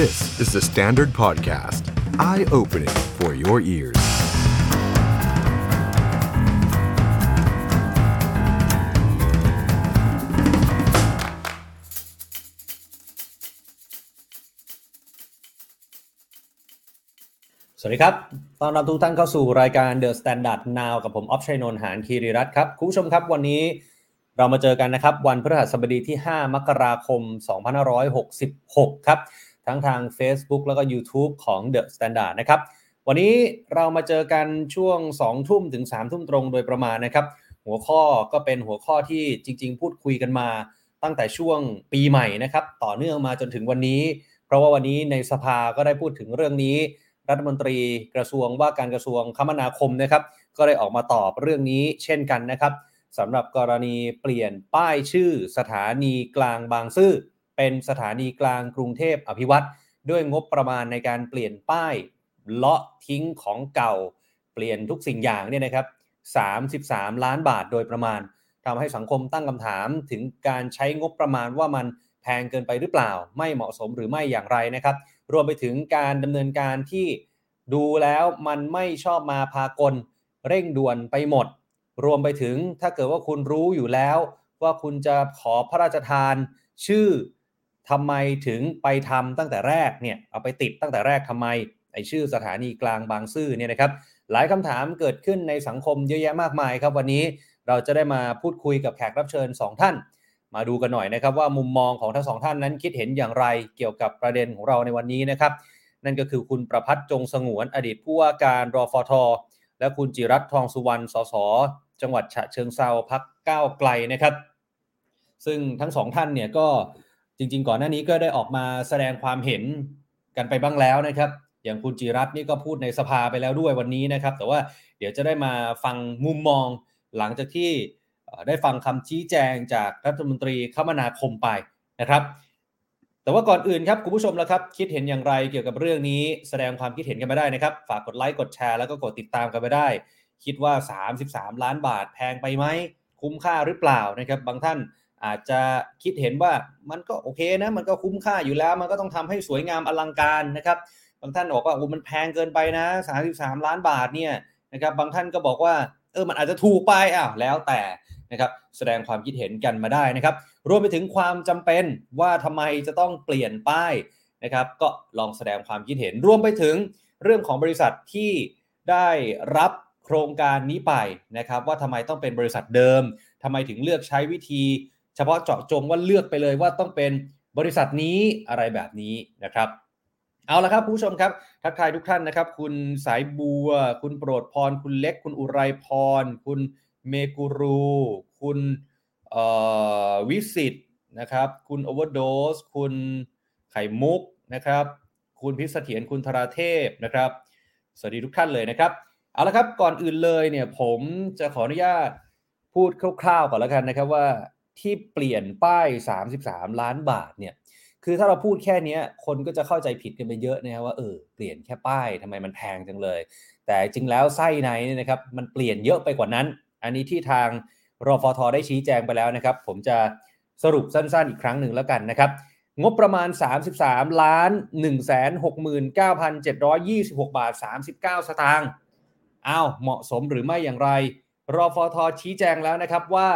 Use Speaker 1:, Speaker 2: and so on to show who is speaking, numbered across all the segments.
Speaker 1: This is the Standard Podcast. Eye-opening for your ears.
Speaker 2: สวัสดีครับ ตอนรับทุกท่านเข้าสู่รายการ The Standard Now กับผมออฟชัยนนท์หานคีรีรัตน์ครับ คุณผู้ชมครับวันนี้เรามาเจอกันนะครับ วันพฤหัสบดีที่ 5 มกราคม 2566 ครับ ทั้งทาง Facebook แล้วก็ YouTube ของ The Standard นะครับ วันนี้เรามาเจอกันช่วง 2 ทุ่มถึง 3 ทุ่มตรงโดยประมาณนะครับ หัวข้อก็เป็นหัวข้อที่จริง ๆ พูดคุยกันมาตั้งแต่ช่วงปีใหม่นะครับ ต่อเนื่องมาจนถึงวันนี้ เพราะว่าวันนี้ในสภาก็ได้พูดถึงเรื่องนี้ รัฐมนตรีกระทรวงว่าการกระทรวงคมนาคมนะครับ ก็ได้ออกมาตอบเรื่องนี้เช่นกันนะครับสำหรับกรณีเปลี่ยนป้ายชื่อสถานีกลางบางซื่อ เป็นสถานีกลางกรุงเทพอภิวัตรด้วยงบประมาณในการเปลี่ยนป้ายเลาะทิ้งของเก่า เปลี่ยนทุกสิ่งอย่างเนี่ยนะครับ 33 ล้านบาทโดยประมาณทำให้สังคมตั้งคำถามถึงการใช้งบประมาณว่ามันแพงเกินไปหรือเปล่า ไม่เหมาะสมหรือไม่อย่างไรนะครับ รวมไปถึงการดำเนินการที่ดูแล้วมันไม่ชอบมาพากลเร่งด่วนไปหมด รวมไปถึงถ้าเกิดว่าคุณรู้อยู่แล้ว ว่าคุณจะขอพระราชทาน ชื่อ ทำไมถึงไปทำตั้งแต่แรกเนี่ยเอาไปติดตั้งแต่แรกทำไมไอชื่อสถานีกลางบางซื่อเนี่ยนะครับหลายคำถามเกิดขึ้นในสังคมเยอะแยะมากมายครับวันนี้เราจะได้มาพูดคุยกับแขกรับเชิญ 2 ท่าน มาดูกันหน่อยนะครับว่ามุมมองของทั้งสองท่านนั้นคิดเห็นอย่างไรเกี่ยวกับประเด็นของเราในวันนี้นะครับนั่นก็คือคุณประพัฒน์จงสงวนอดีตผู้ว่าการรอฟทและคุณจิรัตทองสุวรรณสสจังหวัดฉะเชิงเซาพักก้าวไกลนะครับ ซึ่งทั้งสองท่านเนี่ยก็ จริง ๆ ก่อนหน้านี้ก็ได้ออกมาแสดงความเห็นกันไปบ้างแล้วนะครับ อย่างคุณจิรัตน์นี่ก็พูดในสภาไปแล้วด้วยวันนี้นะครับ แต่ว่าเดี๋ยวจะได้มาฟังมุมมองหลังจากที่ได้ฟังคำชี้แจงจากรัฐมนตรีคมนาคมไปนะครับ แต่ว่าก่อนอื่นครับคุณผู้ชมแล้วครับคิดเห็นอย่างไรเกี่ยวกับเรื่องนี้แสดงความคิดเห็นกันมาได้นะครับ ฝากกดไลค์กดแชร์แล้วก็กดติดตามกันไปได้ คิดว่า 33 ล้านบาทแพงไปไหมคุ้มค่าหรือเปล่านะครับ บางท่าน อาจจะคิดเห็นว่ามันก็โอเคนะมันก็คุ้มค่าอยู่แล้ว มันก็ต้องทำให้สวยงามอลังการนะครับบางท่านบอกว่าโอ้มันแพงเกินไปนะ 33 ล้านบาทเนี่ยนะครับบางท่านก็บอกว่าเออมันอาจจะถูกไปอ้าวแล้วแต่นะครับแสดงความคิดเห็นกันมาได้นะครับ รวมไปถึงความจำเป็นว่าทำไมจะต้องเปลี่ยนป้ายนะครับ ก็ลองแสดงความคิดเห็นรวมไปถึงเรื่องของบริษัทที่ได้รับโครงการนี้ไปนะครับ ว่าทำไมต้องเป็นบริษัทเดิมทำไมถึงเลือกใช้วิธี ฉพาะเจาะจงว่าเลือกไปเลยว่าต้องเป็นบริษัทนี้อะไรแบบนี้นะครับ เอาละครับผู้ชมครับ ทักทายทุกท่านนะครับ คุณสายบัว คุณโปรดพร คุณเล็ก คุณอุไรพร คุณเมกุรู คุณวิสิตนะครับ คุณโอเวอร์โดส คุณไข่มุกนะครับ คุณพิษเสถียรคุณธราเทพนะครับ สวัสดีทุกท่านเลยนะครับ เอาละครับก่อนอื่นเลยเนี่ยผมจะขออนุญาตพูดคร่าวๆก่อนแล้วกันนะครับว่า ที่เปลี่ยนป้าย 33 ล้านบาทเนี่ยคือถ้าเราพูดแค่นี้คนก็จะเข้าใจผิดกันไปเยอะนะครับว่าเออเปลี่ยนแค่ป้ายทำไมมันแพงจังเลย แต่จริงแล้วไส้ในเนี่ยนะครับมันเปลี่ยนเยอะไปกว่านั้น อันนี้ที่ทางรอฟทได้ชี้แจงไปแล้วนะครับ ผมจะสรุปสั้นๆอีกครั้งหนึ่งแล้วกันนะครับงบประมาณ 33 ล้าน 169,726 บาท 39 สตางค์อ้าวเหมาะสมหรือไม่อย่างไรรอฟทชี้แจงแล้วนะครับว่า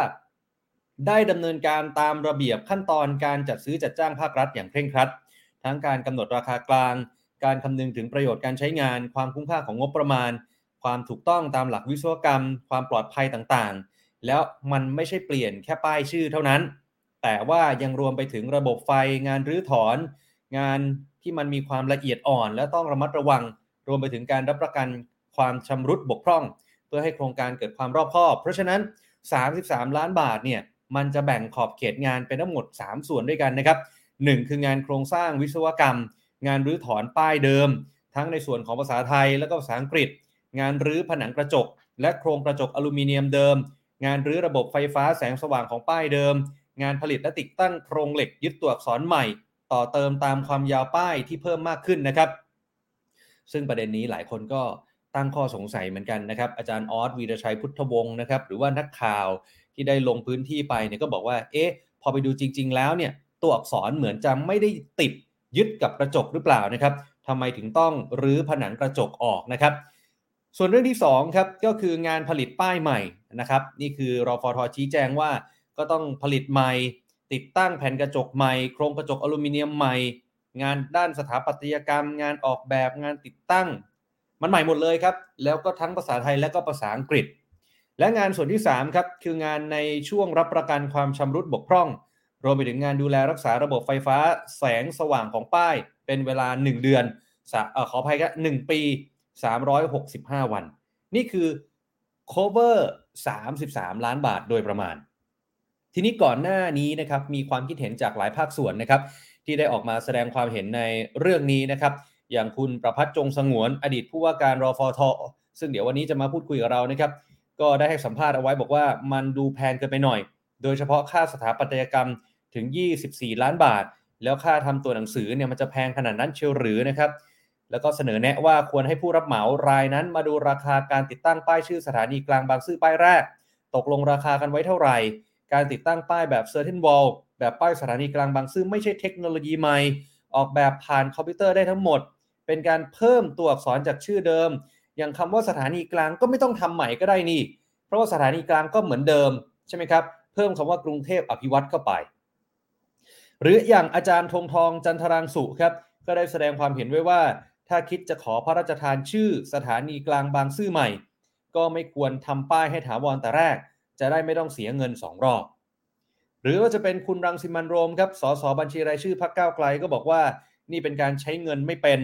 Speaker 2: ได้ดำเนินการตามระเบียบขั้นตอนการจัดซื้อจัดจ้างภาครัฐอย่างเคร่งครัด ทั้งการกำหนดราคากลาง การคำนึงถึงประโยชน์การใช้งาน ความคุ้มค่าของงบประมาณ ความถูกต้องตามหลักวิศวกรรม ความปลอดภัยต่างๆ แล้วมันไม่ใช่เปลี่ยนแค่ป้ายชื่อเท่านั้น แต่ว่ายังรวมไปถึงระบบไฟงานรื้อถอน งานที่มันมีความละเอียดอ่อน และต้องระมัดระวัง รวมไปถึงการรับประกันความชำรุดบกพร่อง เพื่อให้โครงการเกิดความรอบคอบ เพราะฉะนั้น 33 ล้านบาทเนี่ย มันจะแบ่งขอบเขตงานเป็นทั้งหมด 3 ส่วนด้วยกันนะครับ 1 คืองานโครงสร้างวิศวกรรม งานรื้อถอนป้ายเดิม ทั้งในส่วนของภาษาไทยและก็ภาษาอังกฤษ งานรื้อผนังกระจก และโครงกระจกอลูมิเนียมเดิม งานรื้อระบบไฟฟ้าแสงสว่างของป้ายเดิม งานผลิตและติดตั้งโครงเหล็กยึดตัวอักษรใหม่ ต่อเติมตามความยาวป้ายที่เพิ่มมากขึ้นนะครับ ซึ่งประเด็นนี้หลายคนก็ตั้งข้อสงสัยเหมือนกันนะครับอาจารย์ออสวีรชัยพุทธวงศ์นะครับหรือว่านักข่าว ที่ได้ลงพื้นที่ไปเนี่ยก็บอกว่า เอ๊ะ พอไปดูจริง ๆ แล้วเนี่ย ตัวอักษรเหมือนจะไม่ได้ติดยึดกับกระจกหรือเปล่านะครับทำไมถึงต้องรื้อผนังกระจกออกนะครับ ส่วนเรื่องที่2ครับก็คืองานผลิตป้ายใหม่นะครับ นี่คือรอฟทชี้แจงว่าก็ต้องผลิตใหม่ ติดตั้งแผ่นกระจกใหม่ โครงกระจกอลูมิเนียมใหม่ งานด้านสถาปัตยกรรม งานออกแบบงานติดตั้ง มันใหม่หมดเลยครับ แล้วก็ทั้งภาษาไทยและก็ภาษาอังกฤษ และงานส่วนที่3ครับคืองานในช่วงรับประกันความชำรุดบกพร่อง รวมไปถึงงานดูแลรักษาระบบไฟฟ้าแสงสว่างของป้าย เป็นเวลา 1 เดือนอขออภัยครับ1ปี 365 วัน นี่คือ cover 33 ล้านบาทโดยประมาณ ทีนี้ก่อนหน้านี้นะครับมีความคิดเห็นจากหลายภาคส่วนนะครับ ที่ได้ออกมาแสดงความเห็นในเรื่องนี้นะครับ อย่างคุณประพัฒจงสงวนอดีตผู้ว่าการรอฟทซึ่งเดี๋ยววันนี้จะมาพูดคุยกับเรานะครับ ก็ได้ให้สัมภาษณ์เอาไว้บอกว่ามันดูแพงเกินไปหน่อย โดยเฉพาะค่าสถาปัตยกรรมถึง 24 ล้านบาท แล้วค่าทำตัวหนังสือเนี่ยมันจะแพงขนาดนั้นเชียวหรือนะครับ แล้วก็เสนอแนะว่าควรให้ผู้รับเหมารายนั้นมาดูราคาการติดตั้งป้ายชื่อสถานีกลางบางซื่อป้ายแรก ตกลงราคากันไว้เท่าไหร่ การติดตั้งป้ายแบบ Certain Wall แบบป้ายสถานีกลางบางซื่อไม่ใช่เทคโนโลยีใหม่ ออกแบบผ่านคอมพิวเตอร์ได้ทั้งหมด เป็นการเพิ่มตัวอักษรจากชื่อเดิม อย่างคำว่าสถานีกลางก็ไม่ต้องทำใหม่ก็ได้นี่ เพราะว่าสถานีกลางก็เหมือนเดิมใช่ไหมครับ เพิ่มคำว่ากรุงเทพอภิวัตเข้าไป หรืออย่างอาจารย์ธงทองจันทรังสุครับ ก็ได้แสดงความเห็นไว้ว่า ถ้าคิดจะขอพระราชทานชื่อสถานีกลางบางซื่อใหม่ ก็ไม่ควรทำป้ายให้ถาวรแต่แรก จะได้ไม่ต้องเสียเงินสองรอบ หรือว่าจะเป็นคุณรังสิมันโรมครับ สสบัญชีรายชื่อพรรคก้าวไกลก็บอกว่า นี่เป็นการใช้เงินไม่เป็น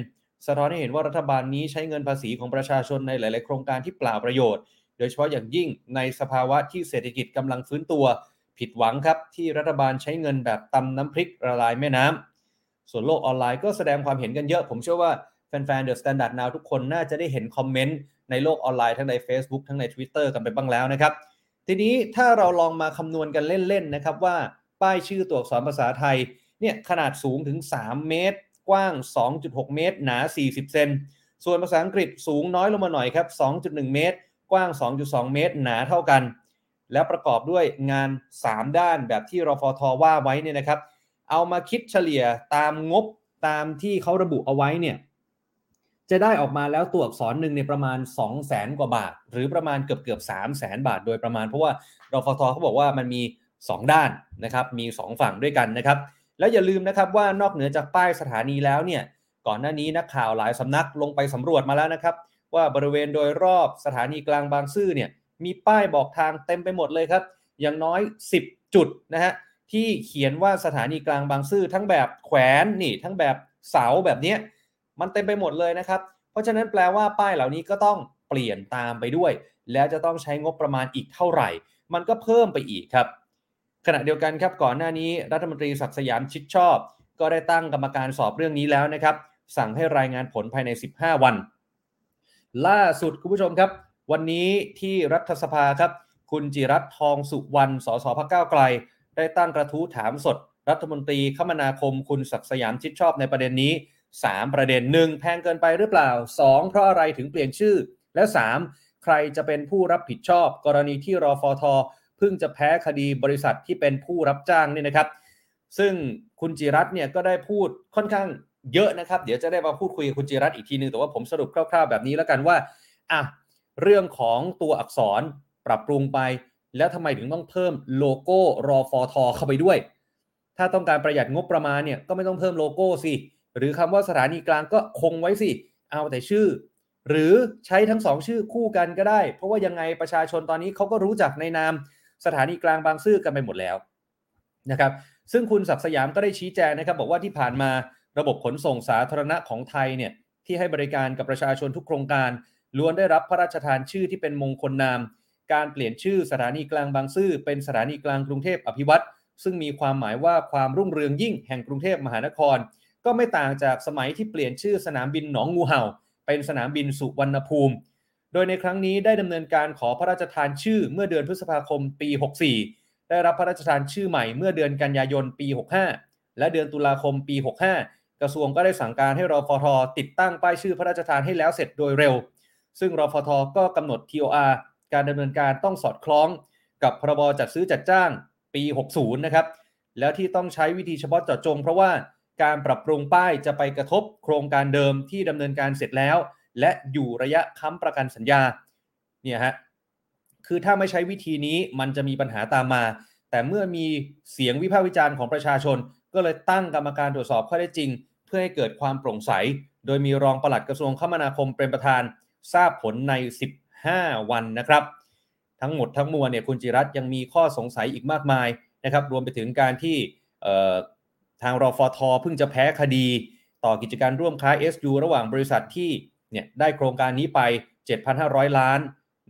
Speaker 2: สะท้อนให้เห็นว่ารัฐบาลนี้ใช้เงินภาษีของประชาชนในหลาย ๆ โครงการที่เปล่าประโยชน์ โดยเฉพาะอย่างยิ่งในสภาวะที่เศรษฐกิจกำลังฟื้นตัว ผิดหวังครับที่รัฐบาลใช้เงินแบบตำน้ำพริกละลายแม่น้ำส่วนโลกออนไลน์ก็แสดงความเห็นกันเยอะ ผมเชื่อว่าแฟนๆ The Standard Now ทุกคนน่าจะได้เห็นคอมเมนต์ในโลกออนไลน์ทั้งใน Facebook ทั้งใน Twitter กันไปบ้างแล้วนะครับ ทีนี้ถ้าเราลองมาคำนวณกันเล่น ๆ นะครับว่าป้ายชื่อตัวอักษรภาษาไทยเนี่ยขนาดสูงถึง 3 เมตร กว้าง 2.6 เมตร หนา 40 เซน ส่วนภาษาอังกฤษสูงน้อยลงมาหน่อยครับ 2.1 เมตร กว้าง 2.2 เมตร หนาเท่ากัน แล้วประกอบด้วยงาน 3 ด้านแบบที่รฟทว่าไว้เนี่ยนะครับ เอามาคิดเฉลี่ยตามงบตามที่เขาระบุเอาไว้เนี่ย จะได้ออกมาแล้วตัวอักษรหนึ่งในประมาณ 2 0 0แสนกว่าบาท หรือประมาณเกือบเกือบ3 0 0แสนบาท โดยประมาณ เพราะว่ารฟทเขาบอกว่ามันมี 2 ด้านนะครับ มี 2 ฝั่งด้วยกันนะครับ แล้วอย่าลืมนะครับว่านอกเหนือจากป้ายสถานีแล้วเนี่ยก่อนหน้านี้นักข่าวหลายสำนักลงไปสำรวจมาแล้วนะครับ ว่าบริเวณโดยรอบสถานีกลางบางซื่อเนี่ยมีป้ายบอกทางเต็มไปหมดเลยครับ อย่างน้อย 10 จุดนะฮะที่เขียนว่าสถานีกลางบางซื่อทั้งแบบแขวนนี่ทั้งแบบเสาแบบนี้มันเต็มไปหมดเลยนะครับ เพราะฉะนั้นแปลว่าป้ายเหล่านี้ก็ต้องเปลี่ยนตามไปด้วย แล้วจะต้องใช้งบประมาณอีกเท่าไหร่ มันก็เพิ่มไปอีกครับ ขณะเดียวกันครับก่อนหน้านี้รัฐมนตรีศักดิ์สยามชิดชอบ ก็ได้ตั้งกรรมการสอบเรื่องนี้แล้วนะครับ สั่งให้รายงานผลภายใน 15 วัน ล่าสุดคุณผู้ชมครับ วันนี้ที่รัฐสภาครับ คุณจิรัตทองสุวรรณสสพักเก้าไกล ได้ตั้งกระทู้ถามสด รัฐมนตรีคมนาคม คุณศักดิ์สยามชิดชอบในประเด็นนี้ 3 ประเด็นหนึ่งแพงเกินไปหรือเปล่า 2 เพราะอะไรถึงเปลี่ยนชื่อ และ 3 ใครจะเป็นผู้รับผิดชอบ กรณีที่รอฟทเพิ่งจะแพ้คดีบริษัทที่เป็นผู้รับจ้างนี่นะครับ ซึ่งคุณจิรัตเนี่ยก็ได้พูดค่อนข้างเยอะนะครับ เดี๋ยวจะได้มาพูดคุยกับคุณจิรัตอีกทีนึงแต่ว่าผมสรุปคร่าวๆแบบนี้แล้วกันว่าอะเรื่องของตัวอักษรปรับปรุงไป แล้วทำไมถึงต้องเพิ่มโลโก้รอฟอทอเข้าไปด้วย ถ้าต้องการประหยัดงบประมาณเนี่ยก็ไม่ต้องเพิ่มโลโก้สิหรือคำว่าสถานีกลางก็คงไว้สิเอาแต่ชื่อ หรือใช้ทั้งสองชื่อคู่กันก็ได้ เพราะว่ายังไงประชาชนตอนนี้เขาก็รู้จักในนาม สถานีกลางบางซื่อกันไปหมดแล้วนะครับซึ่งคุณศักดิ์สยามก็ได้ชี้แจงนะครับ บอกว่าที่ผ่านมาระบบขนส่งสาธารณะของไทยเนี่ยที่ให้บริการกับประชาชนทุกโครงการ ล้วนได้รับพระราชทานชื่อที่เป็นมงคลนาม การเปลี่ยนชื่อสถานีกลางบางซื่อเป็นสถานีกลางกรุงเทพอภิวัตรซึ่งมีความหมายว่าความรุ่งเรืองยิ่งแห่งกรุงเทพมหานคร ก็ไม่ต่างจากสมัยที่เปลี่ยนชื่อสนามบินหนองงูเห่า เป็นสนามบินสุวรรณภูมิ โดยในครั้งนี้ได้ดำเนินการขอพระราชทานชื่อเมื่อเดือนพฤษภาคมปี 64 ได้รับพระราชทานชื่อใหม่เมื่อเดือนกันยายนปี 65 และเดือนตุลาคมปี 65 กระทรวงก็ได้สั่งการให้รอฟทติดตั้งป้ายชื่อพระราชทานให้แล้วเสร็จโดยเร็ว ซึ่งรอฟทก็กำหนด TOR การดำเนินการต้องสอดคล้องกับพรบจัดซื้อจัดจ้างปี 60 นะครับ แล้วที่ต้องใช้วิธีเฉพาะเจาะจง เพราะว่าการปรับปรุงป้ายจะไปกระทบโครงการเดิมที่ดำเนินการเสร็จแล้ว และอยู่ระยะค้ำประกันสัญญาเนี่ยฮะคือถ้าไม่ใช้วิธีนี้มันจะมีปัญหาตามมา แต่เมื่อมีเสียงวิพากษ์วิจารณ์ของประชาชน ก็เลยตั้งกรรมการตรวจสอบข้อเท็จจริง เพื่อให้เกิดความโปร่งใส โดยมีรองปลัดกระทรวงคมนาคมเป็นประธานทราบผลใน 15 วันนะครับ ทั้งหมดทั้งมวลเนี่ยคุณจิรัตยังมีข้อสงสัยอีกมากมายนะครับ รวมไปถึงการที่ทางรอฟทเพิ่งจะแพ้คดี ต่อกิจการร่วมค้า SU ระหว่างบริษัทที่ เนี่ยได้โครงการนี้ไป 7,500 ล้าน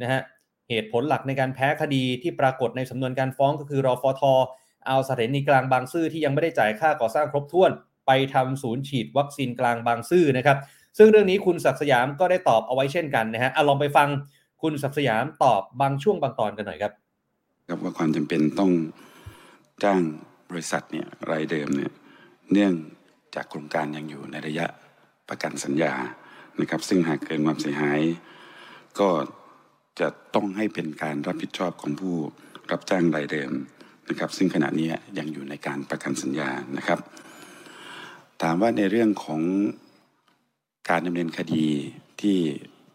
Speaker 2: นะฮะเหตุผลหลักในการแพ้คดีที่ปรากฏในสำนวนการฟ้องก็คือรอฟทเอาสถานีกลางบางซื่อที่ยังไม่ได้จ่ายค่าก่อสร้างครบถ้วน ไปทำศูนย์ฉีดวัคซีนกลางบางซื่อนะครับ ซึ่งเรื่องนี้คุณศักสยามก็ได้ตอบเอาไว้เช่นกันนะฮะเอาลองไปฟังคุณศักสยามตอบบางช่วงบางตอนกันหน่อยครับ
Speaker 3: ครับว่าความจำเป็นต้องจ้างบริษัทเนี่ยรายเดิมเนี่ยเนื่องจากโครงการยังอยู่ในระยะประกันสัญญา นะครับซึ่งหากเกิดความเสียหาย ก็จะต้องให้เป็นการรับผิดชอบของผู้รับจ้างรายเดิมนะครับ ซึ่งขณะนี้ยังอยู่ในการประกันสัญญานะครับ ถามว่าในเรื่องของการดำเนินคดีที่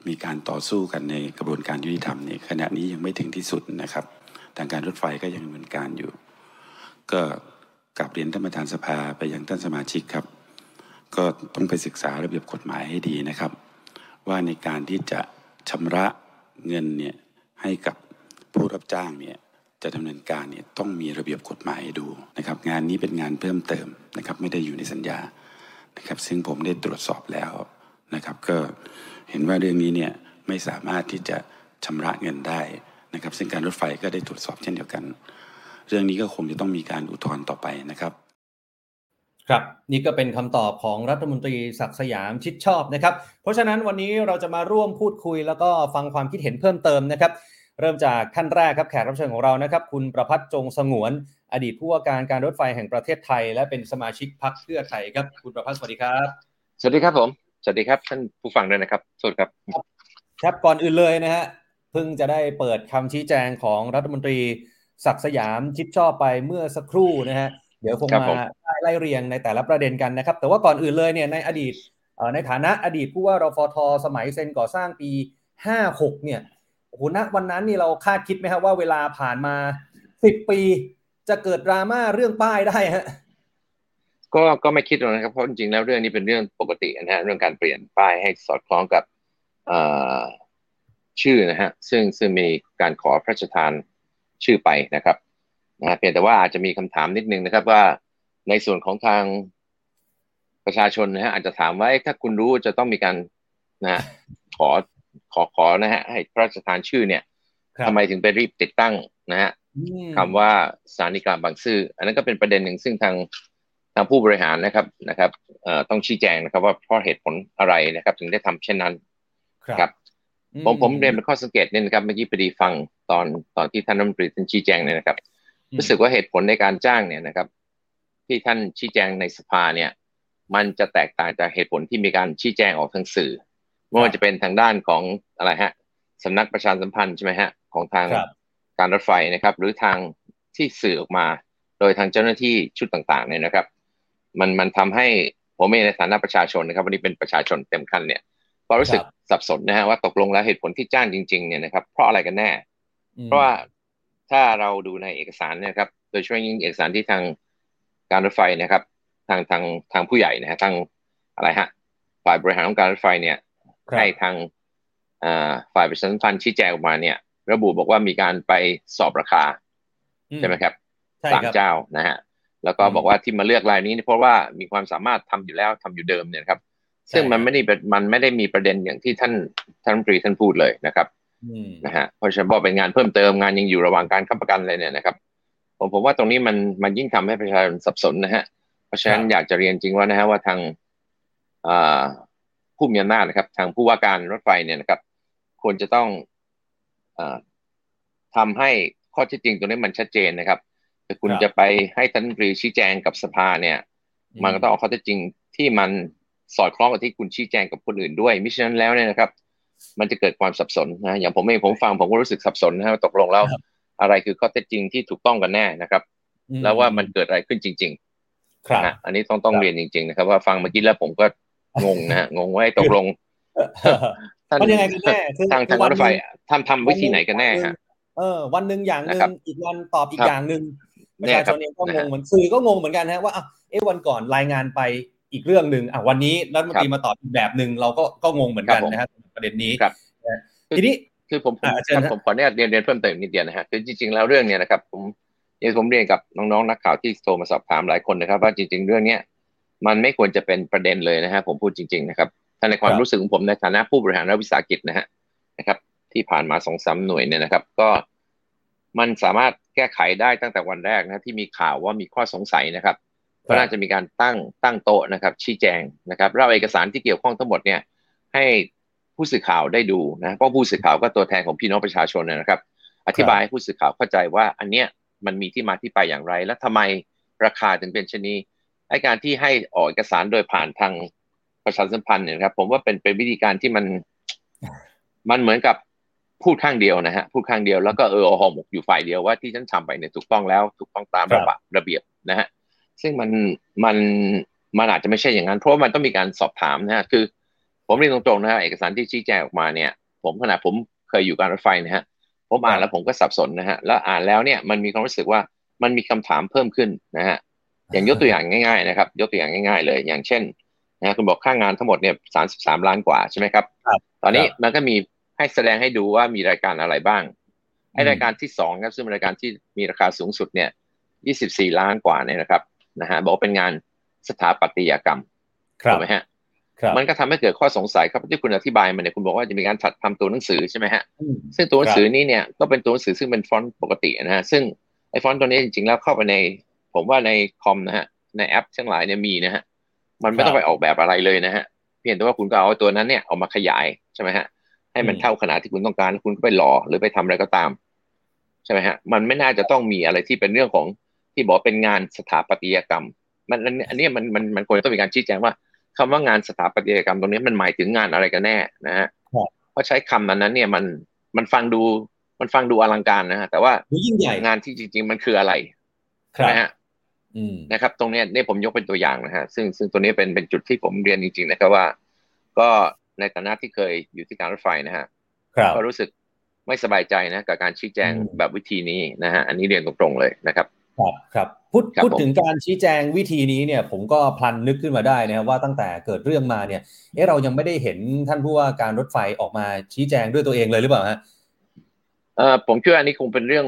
Speaker 3: มีการต่อสู้กันในกระบวนการยุติธรรมเนี่ยขณะนี้ยังไม่ถึงที่สุดนะครับ ทางการรถไฟก็ยังดำเนินการอยู่ ก็กลับเรียนท่านประธานสภาไปยังท่านสมาชิกครับ ก็ต้องไปศึกษาระเบียบกฎหมายให้ดีนะครับ ว่าในการที่จะชำระเงินเนี่ยให้กับผู้รับจ้างเนี่ยจะดำเนินการเนี่ยต้องมีระเบียบกฎหมายดูนะครับงานนี้เป็นงานเพิ่มเติมนะครับไม่ได้อยู่ในสัญญานะครับซึ่งผมได้ตรวจสอบแล้วนะครับก็เห็นว่าเรื่องนี้เนี่ยไม่สามารถที่จะชำระเงินได้นะครับ ซึ่งการรถไฟก็ได้ตรวจสอบเช่นเดียวกัน เรื่องนี้ก็คงจะต้องมีการอุทธรณ์ต่อไปนะครับ
Speaker 2: ครับนี่ก็เป็นคำตอบของรัฐมนตรีศักสยามชิดชอบนะครับ เพราะฉะนั้นวันนี้เราจะมาร่วมพูดคุย แล้วก็ฟังความคิดเห็นเพิ่มเติมนะครับ เริ่มจากท่านแรกครับแขกรับเชิญของเรานะครับ คุณประพัฒน์จงสงวน อดีตผู้ว่าการการรถไฟแห่งประเทศไทย และเป็นสมาชิกพรรคเพื่อไทยครับคุณประพัฒน์สวัสดีครับ
Speaker 4: สวัสดีครับผมสวัสดีครับท่านผู้ฟังด้วยนะครับสวัสดีครับ
Speaker 2: ครับก่อนอื่นเลยนะฮะเพิ่งจะได้เปิดคำชี้แจงของรัฐมนตรีศักสยามชิดชอบไปเมื่อสักครู่นะฮะ เดี๋ยวคงมาไล่เรียงในแต่ละประเด็นกันนะครับ แต่ว่าก่อนอื่นเลยเนี่ยในอดีตในฐานะอดีตผู้ว่ารฟทสมัยเซ็นก่อสร้างปี 56 เนี่ยโอ้โหณวันนั้นนี่เราคาดคิดไหมครับว่าเวลาผ่านมา 10 ปีจะเกิดดราม่าเรื่องป้ายได้ฮะ
Speaker 4: ก็ก็ไม่คิดหรอกนะครับเพราะจริงๆแล้วเรื่องนี้เป็นเรื่องปกตินะฮะเรื่องการเปลี่ยนป้ายให้สอดคล้องกับชื่อนะฮะซึ่งซึ่งมีการขอพระราชทานชื่อไปนะครับ นะเพียงแต่ว่าอาจจะมีคำถามนิดนึงนะครับว่าในส่วนของทางประชาชนนะฮะอาจจะถามว่าถ้าคุณรู้จะต้องมีการนะขอขอขอนะฮะให้พระราชทานชื่อเนี่ยทำไมถึงไปรีบติดตั้งนะฮะคำว่าสถานีกลางบางซื่ออันนั้นก็เป็นประเด็นหนึ่งซึ่งทางทางผู้บริหารนะครับนะครับต้องชี้แจงนะครับว่าเพราะเหตุผลอะไรนะครับ ถึงได้ทำเช่นนั้นครับผมผมเรียนเป็นข้อสังเกตนี่นะครับเมื่อกี้พอดีฟังตอนตอนที่ท่านรัฐมนตรีท่านชี้แจงเนี่ยนะครับ รู้สึกว่าเหตุผลในการจ้างเนี่ยนะครับ ที่ท่านชี้แจงในสภาเนี่ย มันจะแตกต่างจากเหตุผลที่มีการชี้แจงออกทางสื่อไม่ว่าจะเป็นทางด้านของอะไรฮะสำนักประชาสัมพันธ์ใช่ไหมฮะของทางการรถไฟนะครับ หรือทางที่สื่อออกมา โดยทางเจ้าหน้าที่ชุดต่างๆเนี่ยนะครับ มันมันทำให้ผมเองในฐานะประชาชนนะครับ วันนี้เป็นประชาชนเต็มขั้นเนี่ยก็รู้สึกสับสนนะฮะว่าตกลงแล้วเหตุผลที่จ้างจริง ๆเนี่ยนะครับเพราะอะไรกันแน่ เพราะว่า ถ้าเราดูในเอกสารนะครับ โดยเฉพาะยิ่งเอกสารที่ทางการรถไฟนะครับ ทางทางทางผู้ใหญ่นะฮะทางอะไรฮะฝ่ายบริหารของการรถไฟเนี่ยให้ทางฝ่ายประชาสัมพันธ์ชี้แจงออกมาเนี่ย ระบุบอกว่ามีการไปสอบราคา ใช่ไหมครับสามเจ้านะฮะแล้วก็บอกว่าที่มาเลือกรายนี้เพราะว่ามีความสามารถทำอยู่แล้วทำอยู่เดิมเนี่ยครับ ซึ่งมันไม่ได้มันไม่ได้มีประเด็นอย่างที่ท่านท่านรัฐมนตรีท่านพูดเลยนะครับ นะฮะเพราะฉะนั้นบอกเป็นงานเพิ่มเติมงานยังอยู่ระหว่างการค้ำประกันเลยเนี่ยนะครับผมผมว่าตรงนี้มันมันยิ่งทำให้ประชาชนสับสนนะฮะเพราะฉะนั้นอยากจะเรียนจริงว่านะฮะว่าทางผู้มีอำนาจนะครับ ทางผู้ว่าการรถไฟเนี่ยนะครับ ควรจะต้องอทำให้ข้อเท็จจริงตรงนี้มันชัดเจนนะครับแต่คุณจะไปให้ท่านรีชี้แจงกับสภาเนี่ย มันก็ต้องเอาข้อเท็จจริงที่มันสอดคล้องกับที่คุณชี้แจงกับคนอื่นด้วยมิฉะนั้นแล้วเนี่ยนะครับ มันจะเกิดความสับสนนะอย่างผมเองผมฟังผมก็รู้สึกสับสนนะตกลงแล้วอะไรคือข้อเท็จจริงที่ถูกต้องกันแน่นะครับ แล้วว่ามันเกิดอะไรขึ้นจริง
Speaker 2: ครับ
Speaker 4: นะอันนี้ต้องต้อง
Speaker 2: ครับ
Speaker 4: เรียนจริง ๆ นะครับ ว่าฟังเมื่อกี้แล้วผมก็งงนะฮะงงว่าไอ้ตกลงท่าน
Speaker 2: มันยังไงกันแน่คือ
Speaker 4: ทางทาง
Speaker 2: คือ
Speaker 4: รถไฟ
Speaker 2: วันหนึ่ง
Speaker 4: ทำทำวิธีไหนกันแน่ฮะ
Speaker 2: เออ วันหนึ่งอย่างหนึ่ง
Speaker 4: นะครับ
Speaker 2: อีกวันตอบอีก
Speaker 4: ครับ
Speaker 2: อย่างหนึ่งประ
Speaker 4: เนี่ย
Speaker 2: ชา
Speaker 4: ครั
Speaker 2: ช
Speaker 4: บ
Speaker 2: นเองก็
Speaker 4: นะ
Speaker 2: ง
Speaker 4: ฮะ
Speaker 2: งเหมือนสื่อก็งงเหมือนกันฮะว่าอะเอ๊ะวันก่อนรายงานไป อีกเรื่องหนึ่งอะวันนี้รัฐมนตรีมาตอบอีกแบบหนึ่งเราก็ก็งงเหมือนกัน
Speaker 4: ครับผม
Speaker 2: นะฮะประเด็นนี้
Speaker 4: ครับ
Speaker 2: นะทีนี้
Speaker 4: คือผมผม
Speaker 2: อ่าเชิญ
Speaker 4: ครับ
Speaker 2: ฮะ
Speaker 4: ผมขออนุญาตเรียนเรียนเพิ่มเติมอีกนิดเดียวนะฮะคือจริงๆแล้วเรื่องเนี้ยนะครับ ผมอย่างที่ผมเรียนกับน้องๆนักข่าวที่โทรมาสอบถามหลายคนนะครับ ว่าจริง ๆ เรื่องเนี้ยมันไม่ควรจะเป็นประเด็นเลยนะฮะผมพูดจริง ๆ นะครับถ้าในความ
Speaker 2: ครับ
Speaker 4: รู้สึกของผมในฐานะผู้บริหารรัฐวิสาหกิจนะฮะนะครับ ที่ผ่านมาสองสามหน่วยเนี่ยนะครับ ก็มันสามารถแก้ไขได้ตั้งแต่วันแรกนะที่มีข่าวว่ามีข้อสงสัยนะครับ ก็น่าจะมีการตั้งตั้งโต๊ะนะครับ ชี้แจงนะครับเราเอกสารที่เกี่ยวข้องทั้งหมดเนี่ยให้ผู้สื่อข่าวได้ดูนะเพราะผู้สื่อข่าวก็ตัวแทนของพี่น้องประชาชนนะครับ อธิบายให้ผู้สื่อข่าวเข้าใจว่าอันเนี้ยมันมีที่มาที่ไปอย่างไร และทำไมราคาถึงเป็นชนนี้ไอการที่ให้ออกเอกสารโดยผ่านทางประชาสัมพันธ์เนี่ยครับ ผมว่าเป็นเป็นวิธีการที่มันมันเหมือนกับพูดข้างเดียวนะฮะพูดข้างเดียวแล้วก็เออหอมอยู่ฝ่ายเดียวว่าที่ฉันทำไปเนี่ยถูกต้องแล้วถูกต้องตาม
Speaker 2: ระบ
Speaker 4: ระเบียบนะฮะ ซึ่งมันมันมันอาจจะไม่ใช่อย่างนั้น เพราะว่ามันต้องมีการสอบถามนะฮะคือ ผมเรียนตรงๆนะฮะเอกสารที่ชี้แจงออกมาเนี่ย ผมขณะผมเคยอยู่การรถไฟนะฮะผมอ่านแล้วผมก็สับสนนะฮะแล้วอ่านแล้วเนี่ยมันมีความรู้สึกว่ามันมีคำถามเพิ่มขึ้นนะฮะอย่างยกตัวอย่างง่าย ๆ นะครับ ยกตัวอย่างง่าย ๆ เลย อย่างเช่นนะฮะคุณบอกค่างานทั้งหมดเนี่ยสามสิบสามล้านกว่าใช่ไหมครับ
Speaker 2: ครับ
Speaker 4: ตอนนี้
Speaker 2: ครับ
Speaker 4: มันก็มีให้แสดงให้ดูว่ามีรายการอะไรบ้างไอ้
Speaker 2: อืม
Speaker 4: รายการที่สองครับซึ่งเป็นรายการที่มีราคาสูงสุดเนี่ยยี่สิบสี่ล้านกว่าเนี่ยนะครับ นะฮะบอกว่าเป็นงานสถาปัตยกรรม
Speaker 2: ครับ
Speaker 4: ถูกไหมฮะ
Speaker 2: ครับ
Speaker 4: มันก็ทำให้เกิดข้อสงสัยครับที่คุณอธิบายมาเนี่ยคุณบอกว่าจะมีการจัดทำตัวหนังสือใช่ไหมฮะ
Speaker 2: อืม
Speaker 4: ซึ่งตัวหนังสือ
Speaker 2: ครับ
Speaker 4: นี้เนี่ยก็เป็นตัวหนังสือซึ่งเป็นฟอนต์ปกตินะฮะซึ่งไอ้ฟอนต์ตัวนี้จริงๆแล้วเข้าไปใน ผมว่าในคอมนะฮะในแอปทั้งหลายเนี่ยมีนะฮะมันไม่ต้องไปออกแบบอะไรเลยนะฮะเพียงแต่ว่าคุณก็เอาตัวนั้นเนี่ยเอามาขยายใช่ไหมฮะให้มัน
Speaker 2: อืม
Speaker 4: เท่าขนาดที่คุณต้องการแล้วคุณก็ไปหล่อหรือไปทำอะไรก็ตามใช่ไหมฮะมันไม่น่าจะต้องมีอะไรที่เป็นเรื่องของ ที่บอกเป็นงานสถาปัตยกรรม มันอันอันนี้มันมันมันควรจะต้องมีการชี้แจงว่าคำว่างานสถาปัตยกรรมตรงนี้มันหมายถึงงานอะไรกันแน่นะฮะ
Speaker 2: ครับ
Speaker 4: เพราะใช้คำนั้นนั้นเนี่ยมันมันฟังดูมันฟังดูอลังการนะฮะแต่ว่า
Speaker 2: ดูยิ่งใหญ่
Speaker 4: งานที่จริง ๆ มันคืออะไร
Speaker 2: ค
Speaker 4: ใช่
Speaker 2: รับ
Speaker 4: ไหมฮะ
Speaker 2: อืม
Speaker 4: นะครับ ตรงเนี้ยเนี่ยผมยกเป็นตัวอย่างนะฮะซึ่งซึ่งตัวนี้เป็นเป็นจุดที่ผมเรียนจริง ๆ นะครับว่า ก็ในฐานะที่เคยอยู่ที่การรถไฟนะฮะ
Speaker 2: ครับ
Speaker 4: ก็รู้สึกไม่สบายใจนะกับการชี้แจง
Speaker 2: อืม
Speaker 4: แบบวิธีนี้นะฮะอันนี้เรียนตรงๆเลยนะครับ
Speaker 2: ครับครับพูด
Speaker 4: ครับ
Speaker 2: พูด
Speaker 4: ผม
Speaker 2: ถึงการชี้แจงวิธีนี้เนี่ยผมก็พลันนึกขึ้นมาได้นะครับว่าตั้งแต่เกิดเรื่องมาเนี่ยเอ๊ะเรายังไม่ได้เห็นท่านผู้ว่าการรถไฟออกมาชี้แจงด้วยตัวเองเลยหรือเปล่าฮะ
Speaker 4: เอ่อผมคิดว่าอันนี้คงเป็นเรื่อง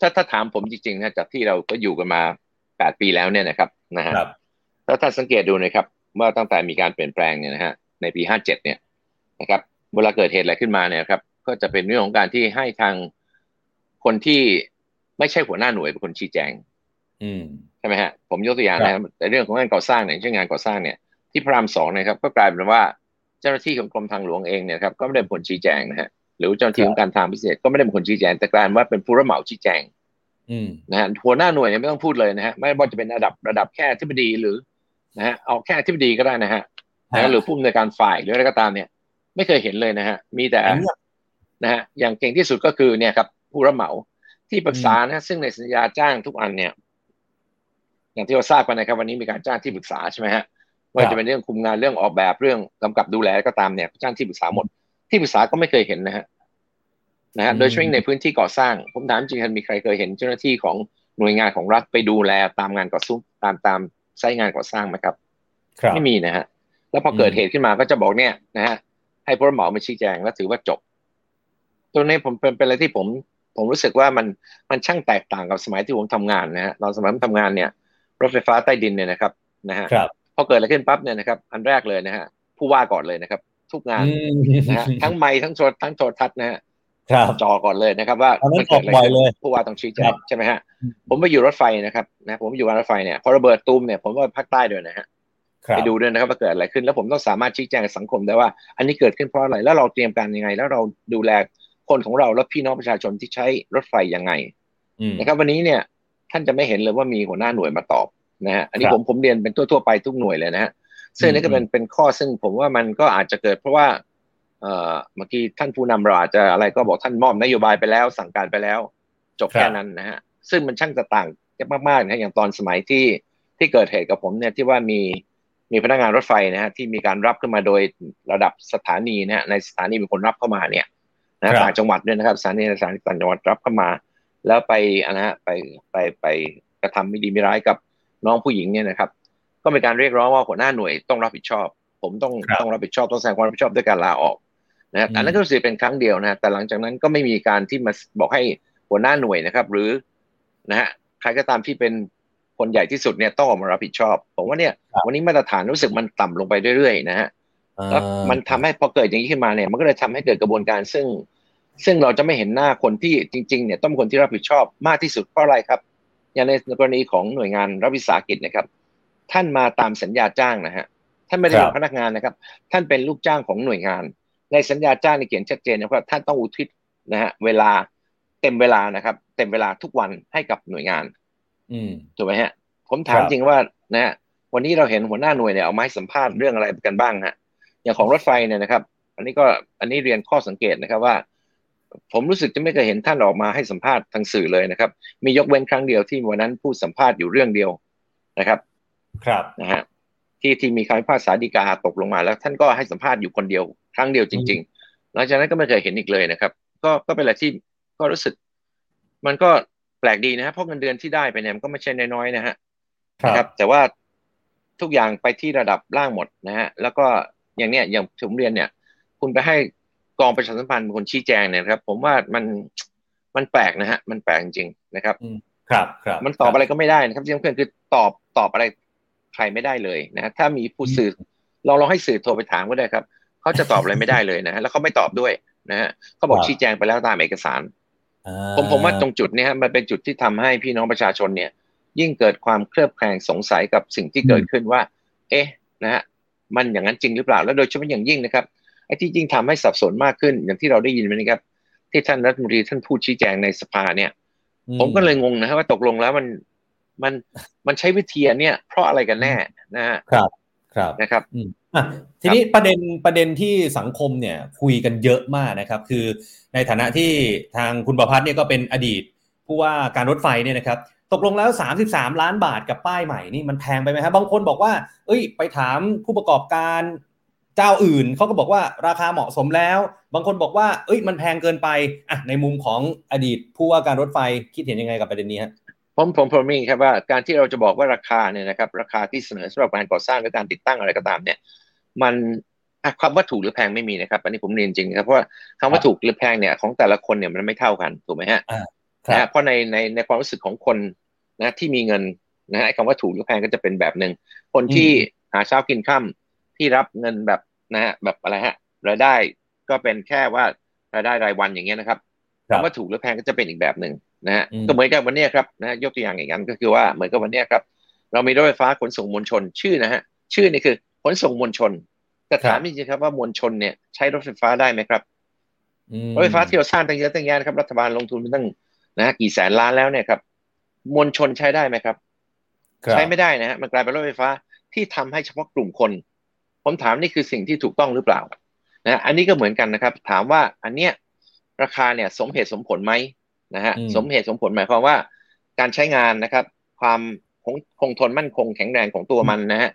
Speaker 4: ถ้าถ้าถามผมจริงๆนะจากที่เราก็อยู่กันมาแปดปีแล้วเนี่ยนะครับนะฮะ
Speaker 2: ครับ
Speaker 4: ถ้าถ้าสังเกตดูนะครับว่าตั้งแต่มีการเปลี่ยนแปลงเนี่ยนะฮะในปีห้าเจ็ดเนี่ยนะครับเวลาเกิดเหตุอะไรขึ้นมาเนี่ยครับ ก็จะเป็นเรื่องของการที่ให้ทางคนที่ไม่ใช่หัวหน้าหน่วยเป็นคนชี้แจง
Speaker 2: อืม
Speaker 4: ใช่ไหมฮะผมยกตัวอย่าง
Speaker 2: ครับ
Speaker 4: นะครับในเรื่องของงานก่อสร้างเนี่ยเช่นงานก่อสร้างเนี่ยที่พระรามสองนะครับ ก็กลายเป็นว่าเจ้าหน้าที่ของกรมทางหลวงเองเนี่ยครับก็ไม่ได้เป็นคนชี้แจงนะฮะหรือเจ้าหน้าที่ของการทางพิเศษก็ไม่ได้เป็นคนชี้แจงแต่กลายเป็นว่าเป็นผู้รับเหมาชี้แจง
Speaker 2: อืม
Speaker 4: นะฮะหัวหน้าหน่วยเนี่ยไม่ต้องพูดเลยนะฮะไม่ว่าจะเป็นระดับระดับแค่ที่ปดีหรือนะฮะเอาแค่ที่ปดีก็ได้นะฮะนะฮะหรือผู้อำนวยการฝ่ายหรืออะไรก็ตามเนี่ย ไม่เคยเห็นเลยนะฮะมีแต่
Speaker 2: อันเนี้ย
Speaker 4: นะฮะอย่างเก่งที่สุดก็คือเนี่ยครับผู้รับเหมาที่ปรึกษานะซึ่งในสัญญาจ้างทุกอันเนี่ย อย่างที่เราทราบกันนะครับวันนี้มีการจ้างที่ปรึกษาใช่ไหมฮะว่าจะเป็นเรื่องคุมงานเรื่องออกแบบเรื่องกำกับดูแลก็ตามเนี่ยจ้างที่ปรึกษาหมด ที่ปรึกษาก็ไม่เคยเห็นนะฮะนะฮะ
Speaker 2: อืม
Speaker 4: โดยเฉพาะในพื้นที่ก่อสร้าง ผมถามจริงๆมีใครเคยเห็นเจ้าหน้าที่ของหน่วยงานของรัฐไปดูแลตามงานก่อสร้างตามตามไซต์งานก่อสร้างไหมครับ
Speaker 2: ครับ
Speaker 4: ไม่มีนะฮะแล้วพอเกิด
Speaker 2: อืม
Speaker 4: เหตุขึ้นมาก็จะบอกเนี่ยนะฮะให้ผู้รับเหมามาชี้แจงแล้วถือว่าจบ ตัวนี้ผมเป็นเป็นอะไรที่ผมผมรู้สึกว่ามันมันช่างแตกต่างกับสมัยที่ผมทำงานนะฮะตอนสมัยผมทำงานเนี่ย รถไฟฟ้าใต้ดินเนี่ยนะครับนะฮะ
Speaker 2: ครับ
Speaker 4: พอเกิดอะไรขึ้นปั๊บเนี่ยนะครับอันแรกเลยนะฮะผู้ว่าก่อนเลยนะครับ ทุกงาน
Speaker 2: อืม
Speaker 4: นะฮะทั้งไมค์ทั้งโทรทั้งโทรทัศน์นะฮะ
Speaker 2: ครับ
Speaker 4: จอก่อนเลยนะครับ ว่า
Speaker 2: อันนั้น
Speaker 4: มัเกิดอะไร
Speaker 2: ออกบ่อย
Speaker 4: ขึ้น
Speaker 2: เลย
Speaker 4: ผู้ว่าต้องชี้แจ
Speaker 2: ครั
Speaker 4: ง
Speaker 2: บ
Speaker 4: ใช่ไหมฮะ
Speaker 2: อืม
Speaker 4: ผมไปอยู่รถไฟนะครับนะผมอยู่รถไฟเนี่ยพอระเบิดตูมเนี่ยผมว่าภาคใต้ด้วยนะฮะ
Speaker 2: ครับ
Speaker 4: ไปดูด้วยนะครับว่าเกิดอะไรขึ้น แล้วผมต้องสามารถชี้แจงกับสังคมได้ว่า อันนี้เกิดขึ้นเพราะอะไรแล้วเราเตรียมการยังไง แล้วเราดูแลคนของเราและพี่น้องประชาชนที่ใช้รถไฟยังไง
Speaker 2: อืม
Speaker 4: นะครับ วันนี้เนี่ย ท่านจะไม่เห็นเลยว่ามีหัวหน้าหน่วยมาตอบนะฮะอันนี้
Speaker 2: ครับ
Speaker 4: ผมผมเรียนเป็นทั่วๆไปทุกหน่วยเลยนะฮะซึ่งนี่ก็เป็นเป็นข้อซึ่งผมว่ามันก็อาจจะเกิดเพราะว่าเอ่อเมื่อกี้ท่านผู้นำเราอาจจะอะไรก็บอกท่านมอบนโยบายไปแล้ว สั่งการไปแล้ว จบแค่นั้นนะฮะซึ่งมันช่างจะต่างกันมากๆนะฮะอย่างตอนสมัยที่ที่เกิดเหตุกับผมเนี่ยที่ว่ามีมีพนักงานรถไฟนะฮะที่มีการรับขึ้นมาโดยระดับสถานีนะฮะในสถานีมีคนรับเข้ามาเนี่ยนะต่างจังหวัดด้วยนะครับสถานีสถานีต่างจังหวัดรับเข้ามา แล้วไปนะฮะไปไปไปกระทำไม่ดีไม่ร้ายกับน้องผู้หญิงเนี่ยนะครับ ก็มีการเรียกร้องว่าหัวหน้าหน่วยต้องรับผิดชอบ ผมต้องต้องรับผิดชอบต้องแสดงความรับผิดชอบด้วยการลาออกนะอันนั้นก็รู้สึกเป็นครั้งเดียวนะแต่หลังจากนั้นก็ไม่มีการที่มาบอกให้หัวหน้าหน่วยนะครับ หรือนะฮะใครก็ตามที่เป็นคนใหญ่ที่สุดเนี่ยต้องออกมารับผิดชอบ ผมว่าเนี่ย วันนี้มาตรฐานรู้สึกมันต่ำลงไปเรื่อยๆนะฮะแล้วมันทำให้พอเกิดอย่างนี้ขึ้นมาเนี่ย มันก็เลยทำให้เกิดกระบวนการซึ่ง ซึ่งเราจะไม่เห็นหน้าคนที่จริงๆเนี่ยต้องเป็นคนที่รับผิดชอบมากที่สุดเพราะอะไรครับอย่างในกรณีของหน่วยงานรัฐวิสาหกิจนะครับ ท่านมาตามสัญญาจ้างนะฮะท่านไม่ได้เป็นพนักงานนะครับ ท่านเป็นลูกจ้างของหน่วยงาน ในสัญญาจ้างในเขียนชัดเจนนะครับท่านต้องอุทิศนะฮะเวลาเต็มเวลานะครับ เต็มเวลาทุกวันให้กับหน่วยงาน
Speaker 2: อืม
Speaker 4: ถูกไหมฮะ ผมถามจริงว่านะฮะวันนี้เราเห็นหัวหน้าหน่วยเนี่ยเอาไม้สัมภาษณ์เรื่องอะไรกันบ้างฮะอย่างของรถไฟเนี่ยนะครับ อันนี้ก็อันนี้เรียนข้อสังเกตนะครับว่า ผมรู้สึกจะไม่เคยเห็นท่านออกมาให้สัมภาษณ์ทางสื่อเลยนะครับ มียกเว้นครั้งเดียวที่วันนั้นพูดสัมภาษณ์อยู่เรื่องเดียวนะครับ
Speaker 2: ครับ
Speaker 4: นะฮะที่ที่มีคำพิพากษาฎีกาตกลงมาแล้ว ท่านก็ให้สัมภาษณ์อยู่คนเดียว ครั้งเดียวจริง ๆ หลังจากนั้นก็ไม่เคยเห็นอีกเลยนะครับ ก็ก็เป็นอะไรที่ก็รู้สึก มันก็แปลกดีนะฮะเพราะเงินเดือนที่ได้ไปเนี่ยมันก็ไม่ใช่น้อยๆนะฮะนะครับ แต่ว่าทุกอย่างไปที่ระดับล่างหมดนะฮะแล้วก็อย่างเนี้ยอย่างผมเรียนเนี่ย คุณไปให้ กองประชาสัมพันธ์เป็นคนชี้แจงเนี่ยครับ ผมว่ามันมันแปลกนะฮะ มันแปลกจริงๆนะครับ
Speaker 2: ครับครับ
Speaker 4: มันตอบอะไรก็ไม่ได้นะครับที่สำคัญคือตอบตอบอะไรใครไม่ได้เลยนะถ้ามีผู้สื่อลองลองให้สื่อโทรไปถามก็ได้ครับเขาจะตอบอะไรไม่ได้เลยนะฮะแล้วเขาไม่ตอบด้วยนะฮะเขาบอกชี้แจงไปแล้วตามเอกสารผมผมว่าตรงจุดนี้ฮะมันเป็นจุดที่ทำให้พี่น้องประชาชนเนี่ย ยิ่งเกิดความเคลือบแคลงสงสัยกับสิ่งที่เกิดขึ้นว่า เอ๊ะนะฮะมันอย่างนั้นจริงหรือเปล่า แล้วโดยเฉพาะอย่างยิ่งนะครับ ไอ้ที่ยิ่งทำให้สับสนมากขึ้น อย่างที่เราได้ยินไปนะครับ ที่ท่านรัฐมนตรีท่านพูดชี้แจงในสภาเนี่ย ผมก็เลยงงนะฮะว่าตกลงแล้วมันมันมันใช้วิธีเนี่ย เพราะอะไรกันแน่นะฮะ
Speaker 2: ครับครับ
Speaker 4: นะครับ
Speaker 2: อะทีนี้ประเด็นประเด็นที่สังคมเนี่ยคุยกันเยอะมากนะครับ คือในฐานะที่ทางคุณประพัฒน์เนี่ยก็เป็นอดีตผู้ว่าการรถไฟเนี่ยนะครับตกลงแล้ว 33 ล้านบาทกับป้ายใหม่นี่มันแพงไปไหมครับบางคนบอกว่า เอ้ย ไปถามผู้ประกอบการ เจ้าอื่นเขาก็บอกว่าราคาเหมาะสมแล้ว บางคนบอกว่า เอ้ยมันแพงเกินไปอะในมุมของอดีตผู้ว่าการรถไฟคิดเห็นยังไงกับประเด็นนี้ฮะ
Speaker 4: ผมผมผมมีครับว่าการที่เราจะบอกว่าราคาเนี่ยนะครับราคาที่เสนอสำหรับการก่อสร้างหรือการติดตั้งอะไรก็ตามเนี่ยมันคำว่าถูกหรือแพงไม่มีนะครับ อันนี้ผมเรียนจริงครับเพราะว่าคำว่าถูกหรือแพงเนี่ยของแต่ละคนเนี่ยมันไม่เท่ากันถูกไหมฮะนะเพราะในในในความรู้สึกของคนนะที่มีเงินนะฮะคำว่าถูกหรือแพงก็จะเป็นแบบหนึ่งคนที่หาเช้ากินค่ำที่รับเงินแบบ นะฮะแบบอะไรฮะรายได้ก็เป็นแค่ว่ารายได้รายวันอย่างเงี้ยนะครับคำว่าถูกหรือแพงก็จะเป็นอีกแบบหนึ่งนะฮะก็เหมือนกับวันนี้ครับนะยกตัวอย่างอย่างนั้นก็คือว่าเหมือนกับวันนี้ครับ เรามีรถไฟฟ้าขนส่งมวลชนชื่อนะฮะชื่อนี่คือขนส่งมวลชนแต่ถามจริงๆครับว่ามวลชนเนี่ยใช้รถไฟฟ้าได้ไหมครับรถไฟฟ้าที่เราสร้างตั้งเยอะตั้งแยะนะครับรัฐบาลลงทุนไปตั้งนะกี่แสนล้านแล้วเนี่ยครับมวลชนใช้ได้ไหมครับ ใช้ไม่ได้นะฮะมันกลายเป็นรถไฟฟ้าที่ทำให้เฉพาะกลุ่มคน ผมถามนี่คือสิ่งที่ถูกต้องหรือเปล่านะอันนี้ก็เหมือนกันนะครับ ถามว่าอันเนี้ยราคาเนี่ยสมเหตุสมผลไหมนะฮะสมเหตุสมผลหมายความว่า การใช้งานนะครับ ความคงคงทนมั่นคงแข็งแรงของตัวมันนะฮะ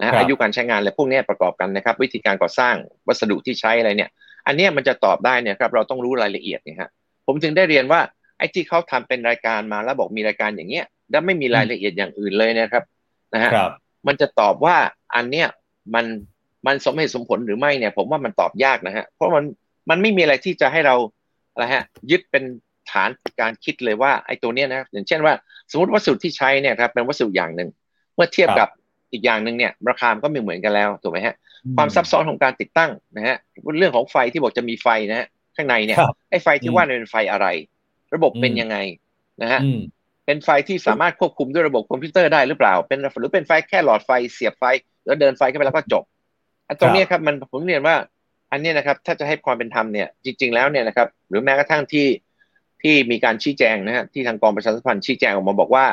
Speaker 4: นะอายุการใช้งานอะไรพวกนี้ประกอบกันนะครับ วิธีการก่อสร้างวัสดุที่ใช้อะไรเนี่ย อันนี้มันจะตอบได้เนี่ยครับเราต้องรู้รายละเอียดนะฮะผมถึงได้เรียนว่าไอ้ที่เขาทำเป็นรายการมาแล้วบอกมีรายการอย่างเงี้ยแล้วไม่มีรายละเอียดอย่างอื่นเลยนะครับนะฮะมันจะตอบว่าอันเนี้ย มันมันสมเหตุสมผลหรือไม่เนี่ย ผมว่ามันตอบยากนะฮะเพราะมันมันไม่มีอะไรที่จะให้เราอะไรฮะ ยึดเป็นฐานการคิดเลยว่าไอ้ตัวเนี้ยนะอย่างเช่นว่า สมมติวัสดุที่ใช้เนี่ยครับเป็นวัสดุอย่างหนึ่งเมื่อเทียบกับอีกอย่างหนึ่งเนี่ยราคาก็ไม่เหมือนกันแล้วถูกไหมฮะความซับซ้อนของการติดตั้งนะฮะเรื่องของไฟที่บอกจะมีไฟนะฮะข้างในเนี่ยไอ้ไฟที่ว่าเป็นไฟอะไร ระบบเป็นยังไงนะฮะ เป็นไฟที่สามารถควบคุมด้วยระบบคอมพิวเตอร์ได้หรือเปล่า เป็นหรือเป็นไฟแค่หลอดไฟเสียบไฟ แล้วเดินไฟเข้าไปแล้วก็จบอันตรงนี้ครับมันผมเรียนว่า อันนี้นะครับ ถ้าจะให้ความเป็นธรรมเนี่ยจริง ๆ แล้วเนี่ยนะครับ หรือแม้กระทั่งที่ที่มีการชี้แจงนะฮะที่ทางกองประชาสัมพันธ์ชี้แจงออกมาบอกว่า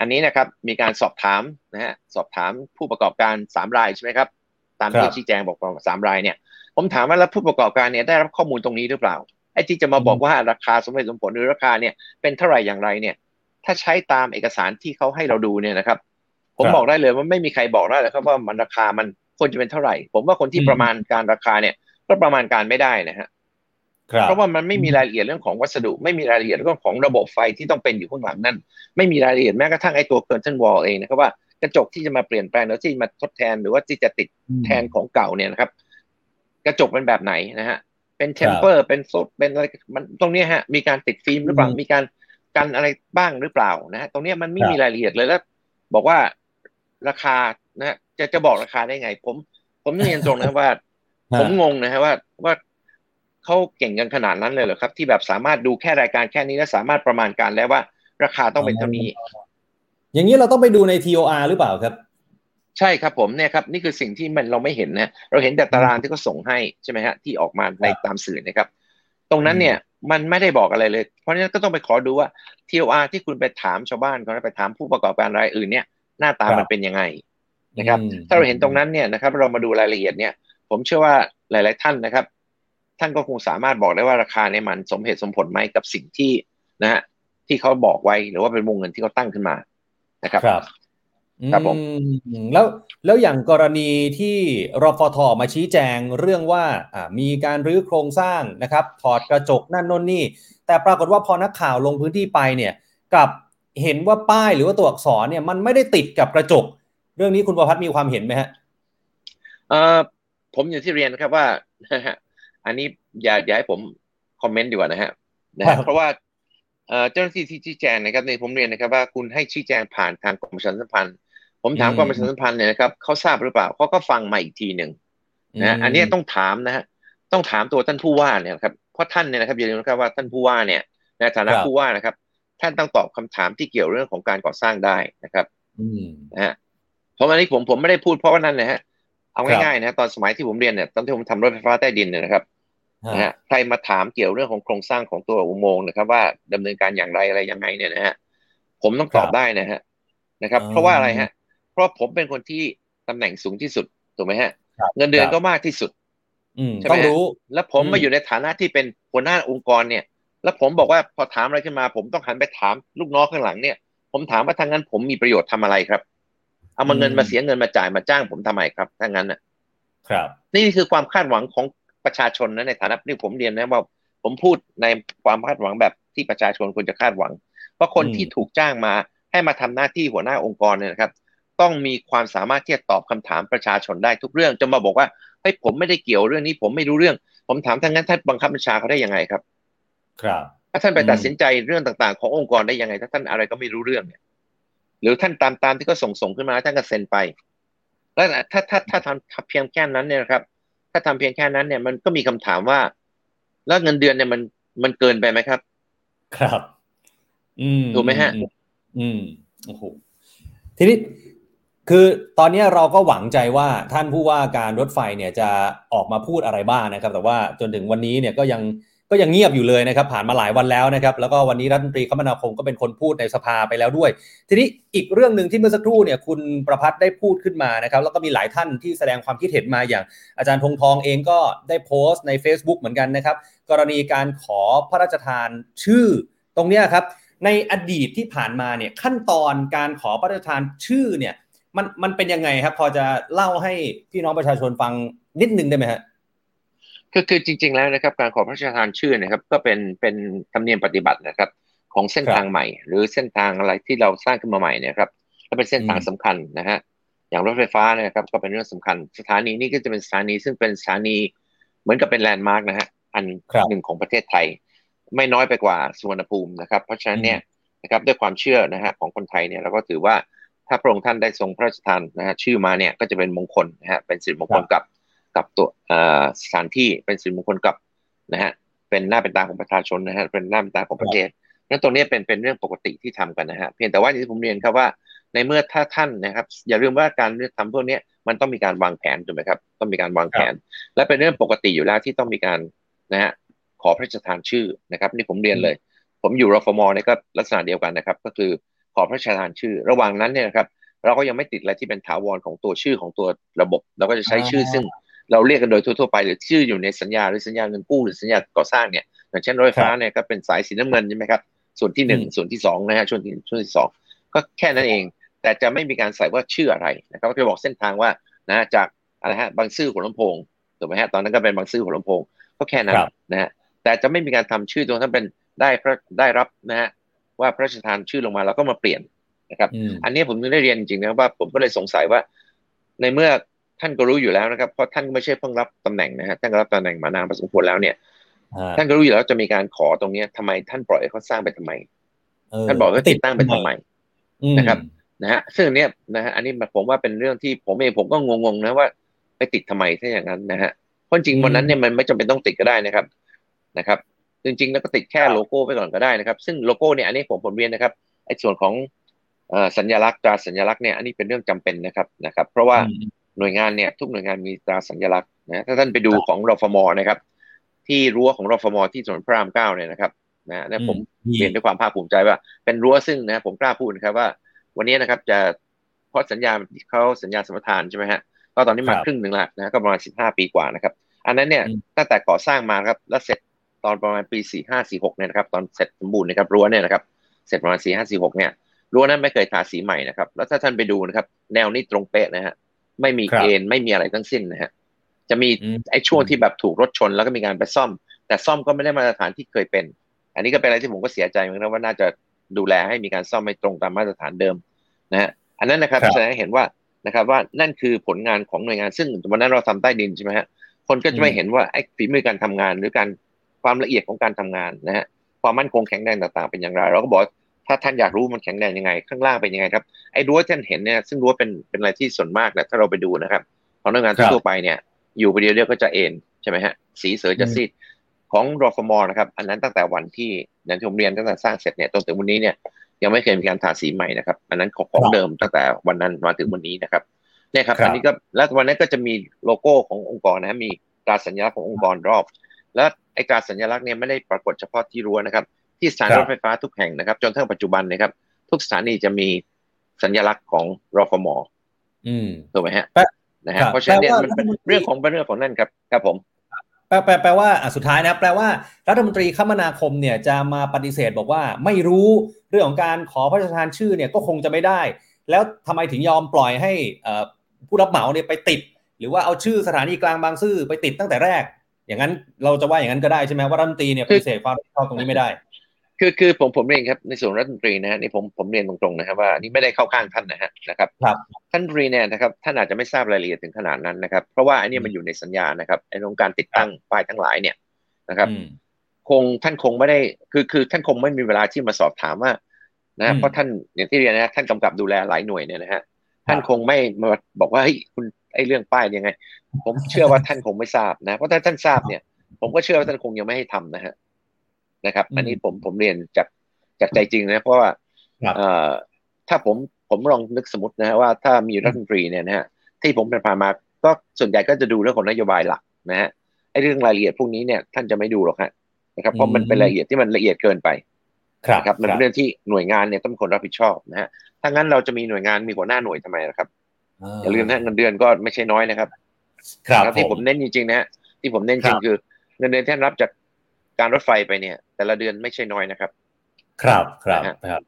Speaker 4: อันนี้นะครับ มีการสอบถามนะฮะสอบถามผู้ประกอบการสามรายใช่ไหมครับ ตามที่ชี้แจงบอกว่าสามรายเนี่ย ผมถามว่าแล้วผู้ประกอบการเนี่ยได้รับข้อมูลตรงนี้หรือเปล่าไอ้ที่จะมาบอกว่าราคาสมเหตุสมผลหรือราคาเนี่ยเป็นเท่าไหร่อย่างไรเนี่ย ถ้าใช้ตามเอกสารที่เขาให้เราดูเนี่ยนะครับผผมบอกได้เลยว่าไม่มีใครบอกได้เลยครับว่ามันราคามันควรจะเป็นเท่าไหร่ ผมว่าคนที่ประมาณการราคาเนี่ยก็ประมาณการไม่ได้นะฮะเพราะว่ามันไม่มีรายละเอียดเรื่องของวัสดุ ไม่มีรายละเอียดเรื่องของระบบไฟที่ต้องเป็นอยู่ข้างหลังนั่นไม่มีรายละเอียดแม้กระทั่งไอ้ตัว curtain wall เองนะครับว่ากระจกที่จะมาเปลี่ยนแปลงแล้วที่มาทดแทนหรือว่าที่จะติดแทนของเก่าเนี่ยนะครับ กระจกเป็นแบบไหนนะฮะเป็น temper เป็นสดเป็นอะไรมันตรงนี้ฮะมีการติดฟิล์มหรือเปล่ามีการ กันอะไรบ้างหรือเปล่านะฮะตรงนี้มันไม่มีรายละเอียดเลยแล้ว บอกว่าราคานะฮะจะจะบอกราคาได้ไง ผม ผมเรียนตรงนะว่า ผมงงนะฮะว่าว่าเขาเก่งกันขนาดนั้นเลยเหรอครับ ที่แบบสามารถดูแค่รายการแค่นี้แล้วสามารถประมาณการแล้วว่า ราคาต้องเป็นเท่านี้
Speaker 2: อย่างนี้เราต้องไปดูใน TOR หรือเปล่าครับ
Speaker 4: ใช่ครับผมเนี่ยครับนี่คือสิ่งที่มันเราไม่เห็นนะเราเห็นแต่ตารางที่เขาส่งให้ใช่ไหมฮะที่ออกมาในตามสื่อนะครับ ตรงนั้นเนี่ย มันไม่ได้บอกอะไรเลย เพราะฉะนั้นก็ต้องไปขอดูว่า TOR ที่คุณไปถามชาวบ้านเขาไปถามผู้ประกอบการรายอื่นเนี่ย หน้าตามันเป็นยังไงนะครับ ถ้าเราเห็นตรงนั้นเนี่ยนะครับ เรามาดูรายละเอียดเนี่ย ผมเชื่อว่าหลาย ๆ ท่านนะครับ ท่านก็คงสามารถบอกได้ว่าราคาเนี่ยมันสมเหตุสมผลไหมกับสิ่งที่นะฮะที่เขาบอกไว้หรือว่าเป็นวงเงินที่เขาตั้งขึ้นมานะครับ
Speaker 2: ครับครับผมแล้วแล้วอย่างกรณีที่รฟทมาชี้แจงเรื่องว่าอ่ามีการรื้อโครงสร้างนะครับถอดกระจกนั่นน่นนี่ แต่ปรากฏว่าพอนักข่าวลงพื้นที่ไปเนี่ยกับเห็นว่าป้ายหรือว่าตัวอักษรเนี่ยมันไม่ได้ติดกับกระจก เรื่องนี้คุณประพัฒน์มีความเห็นไหมฮะ
Speaker 4: เอ่อผมอย่างที่เรียนนะครับว่าอันนี้อย่าอย่าให้ผมคอมเมนต์ดีกว่านะฮะนะเพราะว่าเจ้าหน้าที่ที่ชี้แจงนะครับในผมเรียนนะครับว่าคุณให้ชี้แจงผ่านทางกรมประชาสัมพันธ์ ผมถามกรมประชาสัมพันธ์เนี่ยนะครับเขาทราบหรือเปล่าเขาก็ฟังมาอีกทีหนึ่งนะอันนี้ต้องถามนะฮะต้องถามตัวท่านผู้ว่าเนี่ยครับเพราะท่านเนี่ยนะครับอย่าลืมนะครับว่าท่านผู้ว่าเนี่ยในฐานะผู้ว่านะครับ ท่านต้องตอบคำถามที่เกี่ยวเรื่องของการก่อสร้างได้นะครับนะฮะเพราะวันนี้ผมผมไม่ได้พูดเพราะว่านั่นนะฮะเอาง่ายๆนะตอนสมัยที่ผมเรียนเนี่ยตอนที่ผมทำรถไฟฟ้าใต้ดินเนี่ยนะครับนะฮะใครมาถามเกี่ยวเรื่องของโครงสร้างของตัวอุโมงค์นะครับ ว่าดำเนินการอย่างไรอะไรยังไงเนี่ยนะฮะผมต้องตอบได้นะฮะนะครับ เพราะว่าอะไรฮะ เพราะผมเป็นคนที่ตำแหน่งสูงที่สุดถูกไหมฮะ เงินเดือนก็มากที่สุด
Speaker 2: ใช่ไหมรู้
Speaker 4: แล้วผมมาอยู่ในฐานะที่เป็นหัวหน้าองค์กรเนี่ย แล้วผมบอกว่าพอถามอะไรขึ้นมา ผมต้องหันไปถามลูกน้องข้างหลังเนี่ย ผมถามว่าทางนั้นผมมีประโยชน์ทำอะไรครับ เอามาเงินมาเสียเงินมาจ่ายมาจ้างผมทำไมครับถ้างั้นน่ะ
Speaker 2: ครับ
Speaker 4: นี่คือความคาดหวังของประชาชนนะในฐานะที่ผมเรียนนะว่าผมพูดในความคาดหวังแบบที่ประชาชนควรจะคาดหวัง เพราะคนที่ถูกจ้างมาให้มาทำหน้าที่หัวหน้าองค์กรเนี่ยนะครับ ต้องมีความสามารถที่จะตอบคำถามประชาชนได้ทุกเรื่อง จะมาบอกว่าเฮ้ยผมไม่ได้เกี่ยวเรื่องนี้ ผมไม่รู้เรื่อง ผมถามท่านงั้นท่านบังคับบัญชาเขาได้ยังไงครับ
Speaker 2: ครับ
Speaker 4: ถ้าท่านไปตัดสินใจเรื่องต่างๆ ขององค์กรได้ยังไง ถ้าท่านอะไรก็ไม่รู้เรื่องเนี่ย หรือท่านตามตามที่เขาส่งส่งขึ้นมาท่านก็เซ็นไป แล้วถ้าถ้าถ้าทำเพียงแค่นั้นเนี่ยครับ ถ้าทำเพียงแค่นั้นเนี่ยมันก็มีคำถามว่า แล้วเงินเดือนเนี่ยมันมันเกินไปไหมครับ
Speaker 2: ครับ อืม
Speaker 4: ถูกไหมฮะ
Speaker 2: อืมโอ้โหทีนี้ คือตอนนี้เราก็หวังใจว่าท่านผู้ว่าการรถไฟเนี่ยจะออกมาพูดอะไรบ้างนะครับ แต่ว่าจนถึงวันนี้เนี่ยก็ยังก็ยังเงียบอยู่เลยนะครับ ผ่านมาหลายวันแล้วนะครับ แล้วก็วันนี้รัฐมนตรีคมนาคมก็เป็นคนพูดในสภาไปแล้วด้วย ทีนี้อีกเรื่องหนึ่งที่เมื่อสักครู่เนี่ยคุณประพัฒน์ได้พูดขึ้นมานะครับ แล้วก็มีหลายท่านที่แสดงความคิดเห็นมาอย่างอาจารย์ธงทองเองก็ได้โพสต์ใน Facebook เหมือนกันนะครับ กรณีการขอพระราชทานชื่อตรงนี้ครับในอดีตที่ผ่านมาเนี่ยขั้นตอนการขอพระราชทานชื่อเนี่ย มันมันเป็นยังไงครับ พอจะเล่าให้พี่น้องประชาชนฟังนิดนึงได้ไหมครับ
Speaker 4: คือคือจริง ๆ แล้วนะครับ การขอพระราชทานชื่อนะครับ ก็เป็นเป็นธรรมเนียมปฏิบัตินะครับ ของเส้นทางใหม่ หรือเส้นทางอะไรที่เราสร้างขึ้นมาใหม่เนี่ยครับก็เป็นเส้นทางสำคัญนะฮะอย่างรถไฟฟ้านะครับ ก็เป็นเรื่องสำคัญ สถานีนี้ก็จะเป็นสถานีซึ่งเป็นสถานีเหมือนกับเป็นแลนด์มาร์กนะฮะอันหนึ่งของประเทศไทย ไม่น้อยไปกว่าสุวรรณภูมินะครับ เพราะฉะนั้นเนี่ยนะครับด้วยความเชื่อนะฮะของคนไทยเนี่ยเราก็ถือว่า ถ้าพระองค์ท่านได้ทรงพระราชทานนะฮะชื่อมาเนี่ยก็จะเป็นมงคลนะฮะเป็นสิริมงคลกับกับตัวสถานที่เป็นสิริมงคลกับนะฮะเป็นหน้าเป็นตาของประชาชนนะฮะเป็นหน้าเป็นตาของประเทศนั้นตรงนี้เป็นเป็นเรื่องปกติที่ทำกันนะฮะเพียงแต่ว่าที่ผมเรียนครับว่าในเมื่อถ้าท่านนะครับ อย่าลืมว่าการทำพวกนี้มันต้องมีการวางแผนถูกไหมครับ ต้องมีการวางแผน และเป็นเรื่องปกติอยู่แล้วที่ต้องมีการนะฮะขอพระราชทานชื่อนะครับ นี่ผมเรียนเลย ผมอยู่รฟมเนี่ยก็ลักษณะเดียวกันนะครับ ก็คือ ขอพระราชทานชื่อ ระหว่างนั้นเนี่ยครับ เราก็ยังไม่ติดอะไรที่เป็นถาวรของตัวชื่อของตัวระบบ เราก็จะใช้ชื่อซึ่งเราเรียกกันโดยทั่วๆไปหรือชื่ออยู่ในสัญญาหรือสัญญาเงินกู้หรือสัญญาก่อสร้างเนี่ยอย่างเช่นรถไฟฟ้าเนี่ยก็เป็นสายสีน้ำเงินใช่ไหมครับส่วนที่หนึ่งส่วนที่สองนะฮะช่วงที่ช่วงที่สองก็แค่นั้นเอง แต่จะไม่มีการใส่ว่าชื่ออะไรนะครับก็จะบอกเส้นทางว่านะจากอะไรฮะบางซื่อหัวลำโพงถูกไหมฮะตอนนั้นก็เป็นบางซื่อหัวลำโพงก็แค่นั้นนะฮะแต่จะไม่มีการทำชื่อตรงนั้นเป็นได้พระได้รับนะฮะ ว่าพระราชทานชื่อลงมาแล้วก็มาเปลี่ยนนะครับ อันนี้ผมได้เรียนจริงๆนะว่าผมก็เลยสงสัยว่า ในเมื่อท่านก็รู้อยู่แล้วนะครับ เพราะท่านไม่ใช่เพิ่งรับตำแหน่งนะฮะท่านก็รับตำแหน่งมานานพอสมควรแล้วเนี่ยท่านก็รู้อยู่แล้วจะมีการขอตรงนี้ทำไมท่านปล่อยเขาสร้างไปทำไมท่านบอกว่าติดตั้งไปทำไมนะครับนะฮะซึ่งเนี้ยนะฮะอันนี้ผมว่าเป็นเรื่องที่ผมเองผมก็งงๆนะว่าไปติดทำไมถ้าอย่างนั้นนะฮะเพราะจริงวันนั้นเนี่ยมันไม่จำเป็นต้องติดก็ได้นะครับนะครับ จริงๆแล้วก็ติดแค่โลโก้ไปก่อนก็ได้นะครับ ซึ่งโลโก้เนี่ยอันนี้ผมผมเรียนนะครับไอ้ส่วนของสัญลักษณ์ตราสัญลักษณ์เนี่ยอันนี้เป็นเรื่องจำเป็นนะครับนะครับ เพราะว่าหน่วยงานเนี่ยทุกหน่วยงานมีตราสัญลักษณ์นะถ้าท่านไปดูของรฟมนะครับ ที่รั้วของรฟมที่ถนนพระรามเก้าเนี่ยนะครับนะนะผมเรียนด้วยความภาคภูมิใจว่า เป็นรั้วซึ่งนะผมกล้าพูดนะครับว่า วันนี้นะครับจะเพราะสัญญาเขาสัญญาสมรทานใช่ไหมฮะก็ตอนนี้มาครึ่งหนึ่งละนะก็ประมาณสิบห้าปีกว่านะครับ อันนั้นเนี่ยตั้งแต่ก่อสร้างมาครับแล้วเสร็จ ตอนประมาณปีสี่ห้าสี่หกเนี่ยนะครับตอนเสร็จสมบูรณ์นะครับรั้วเนี่ยนะครับเสร็จประมาณสี่ห้าสี่หกเนี่ยรั้วนั้นไม่เคยทาสีใหม่นะครับ แล้วถ้าท่านไปดูนะครับ แนวนี้ตรงเป๊ะนะฮะไม่มีเอ็นไม่มีอะไรทั้งสิ้นนะฮะจะมีไอ้ช่วงที่แบบถูกรถชนแล้วก็มีการไปซ่อม แต่ซ่อมก็ไม่ได้มาตรฐานที่เคยเป็น อันนี้ก็เป็นอะไรที่ผมก็เสียใจเหมือนกันว่าน่าจะดูแลให้มีการซ่อมให้ตรงตามมาตรฐานเดิมนะฮะอันนั้นนะครับแสดงให้เห็นว่านะครับว่านั่นคือผลงานของหน่วยงานซึ่งวันนั้นเราทำใต้ดินใช่ไหมฮะคนก็จะไม่เห็นว่าไอ้ฝีมือการทำงานหรือการ ความละเอียดของการทำงานนะฮะความมั่นคงแข็งแรงต่างๆเป็นอย่างไรเราก็บอกถ้าท่านอยากรู้มันแข็งแรงยังไง ข้างล่างเป็นยังไงครับไอ้รั้วท่านเห็นเนี่ยซึ่งรั้วเป็นเป็นอะไรที่ส่วนมากนะถ้าเราไปดูนะครับของหน่วยงานทั่วไปเนี่ย อยู่ไปเดียวเดียวก็จะเอ็นใช่ไหมฮะสีเสือจะซีดของรอฟมอนะครับ อันนั้นตั้งแต่วันที่นันทมเรียนตั้งแต่สร้างเสร็จเนี่ยจนถึงวันนี้เนี่ยยังไม่เคยมีการทาสีใหม่นะครับ อันนั้นของของเดิมตั้งแต่วันนั้นมาถึงวันนี้นะครับเนี่ยครับ อันนี้ก็แล้ววันนั้นก็จะมีโลโก้ขององค์กรนะมีตราสัญลักษณ์ขององค์กรรอบ แล้วไอ้ตราสัญลักษณ์เนี่ยไม่ได้ปรากฏเฉพาะที่รั้วนะครับ ที่สถานรถไฟฟ้าทุกแห่งนะครับ จนถึงปัจจุบันนะครับ ทุกสถานีจะมีสัญลักษณ์ของรอฟมอถูกไหมฮะนะฮะเพราะฉะนั้นเนี่ยมันเป็นเรื่องของเป็นเรื่องของนั่นครับครับผม
Speaker 2: แปลแปลแปลว่าสุดท้ายนะแปลว่ารัฐมนตรีคมนาคมเนี่ยจะมาปฏิเสธบอกว่าไม่รู้เรื่องของการขอพระราชทานชื่อเนี่ยก็คงจะไม่ได้ แล้วทำไมถึงยอมปล่อยให้ผู้รับเหมาเนี่ยไปติด หรือว่าเอาชื่อสถานีกลางบางซื่อไปติดตั้งแต่แรก อย่างนั้นเราจะว่าอย่างนั้นก็ได้ใช่ไหมว่ารัฐมนตรีเนี่ยปฏิเสธความรับผิดชอบตรงนี้ไม่ได้
Speaker 4: คือคือผมผมเรียนครับในส่วนรัฐมนตรีนะฮะนี่ผมผมเรียนตรงๆนะครับว่านี่ไม่ได้เข้าข้างท่านนะฮะนะครับ
Speaker 2: ครับ
Speaker 4: ท่านรีเนี่ยนะครับท่านอาจจะไม่ทราบรายละเอียดถึงขนาดนั้นนะครับเพราะว่าอันนี้มันอยู่ในสัญญานะครับไอ้โครงการติดตั้งป้ายทั้งหลายเนี่ยนะครับ คงท่านคงไม่ได้คือคือท่านคงไม่มีเวลาที่มาสอบถามว่านะเพราะท่านอย่างที่เรียนนะท่านกำกับดูแลหลายหน่วยเนี่ยนะฮะ ท่านคงไม่มาบอกว่าเฮ้ยคุณไอ้เรื่องป้ายยังไง ผมเชื่อว่าท่านคงไม่ทราบนะ เพราะถ้าท่านทราบเนี่ย ผมก็เชื่อว่าท่านคงยังไม่ให้ทำนะฮะนะครับ อันนี้ผมผมเรียนจากจากใจจริงนะ เพราะว่าเอ่อถ้าผมผมลองนึกสมมตินะฮะว่าถ้ามีรัฐมนตรีเนี่ยนะฮะที่ผมเป็นผ่านมาก็ส่วนใหญ่ก็จะดูเรื่องของนโยบายหลักนะฮะไอ้เรื่องรายละเอียดพวกนี้เนี่ยท่านจะไม่ดูหรอกฮะนะครับเพราะมันเป็นรายละเอียดที่มันละเอียดเกินไปครับมันเป็นเรื่องที่หน่วยงานเนี่ยต้องคนรับผิดชอบนะฮะ ถ้างั้นเราจะมีหน่วยงานมีหัวหน้าหน่วยทำไมนะครับอย่าลืมนะเงินเดือนก็ไม่ใช่น้อยนะครับ
Speaker 2: ครับ
Speaker 4: ที่ผมเน้นจริงๆนะที่ผมเน้นจริงคือ เงินเดือนที่รับจากการรถไฟไปเนี่ย แต่ละเดือนไม่ใช่น้อยนะครับ
Speaker 2: ครับครับครับ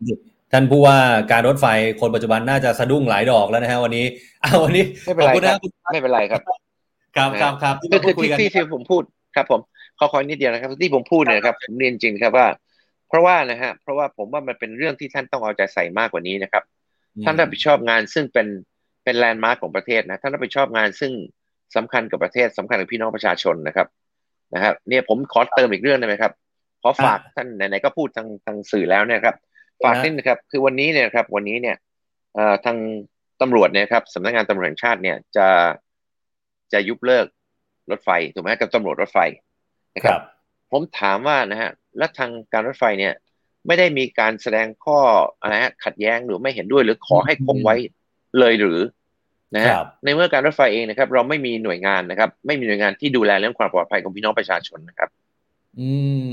Speaker 2: ท่านผู้ว่าการรถไฟคนปัจจุบันน่าจะสะดุ้งหลายดอกแล้วนะฮะวันนี้เอาวันนี้
Speaker 4: ไม่เป็นไรครับไม่เป็นไรครับ
Speaker 2: ครับครับครับ
Speaker 4: ก็คือที่ที่ผมพูดครับ ผมขอคอยนิดเดียวนะครับ ที่ผมพูดเนี่ยครับผมเรียนจริงครับว่าเพ ราะว่านะฮะเพราะว่าผมว่ามันเป็นเรื่องที่ท่านต้องเอาใจใส่มากกว่านี้นะครับ ท่านรับผิดชอบงานซึ่งเป็นเป็นแลนด์มาร์กของประเทศนะท่านรับผิดชอบงานซึ่งสำคัญกับประเทศสำคัญกับพี่น้องประชาชนนะครับนะครับเนี่ยผมขอเติมอีกเรื่องได้ไหมครับขอฝากท่านไหนๆก็พูดทางทางสื่อแล้วเนี่ยครับฝากนิดนะครับ คือวันนี้เนี่ยครับ วันนี้เนี่ยเอ่อทางตำรวจเนี่ยครับสำนักงานตำรวจแห่งชาติเนี่ยจะจะยุบเลิกรถไฟถูกไหมกับตำรวจรถไฟนะครับ ผมถามว่านะฮะ แล้วทางการรถไฟเนี่ย ไม่ได้มีการแสดงข้ออะไรฮะขัดแย้งหรือไม่เห็นด้วยหรือขอให้คงไว้เลยหรือนะฮะในเมื่อการรถไฟเองนะครับ เราไม่มีหน่วยงานนะครับ ไม่มีหน่วยงานที่ดูแลเรื่องความปลอดภัยของพี่น้องประชาชนนะครับ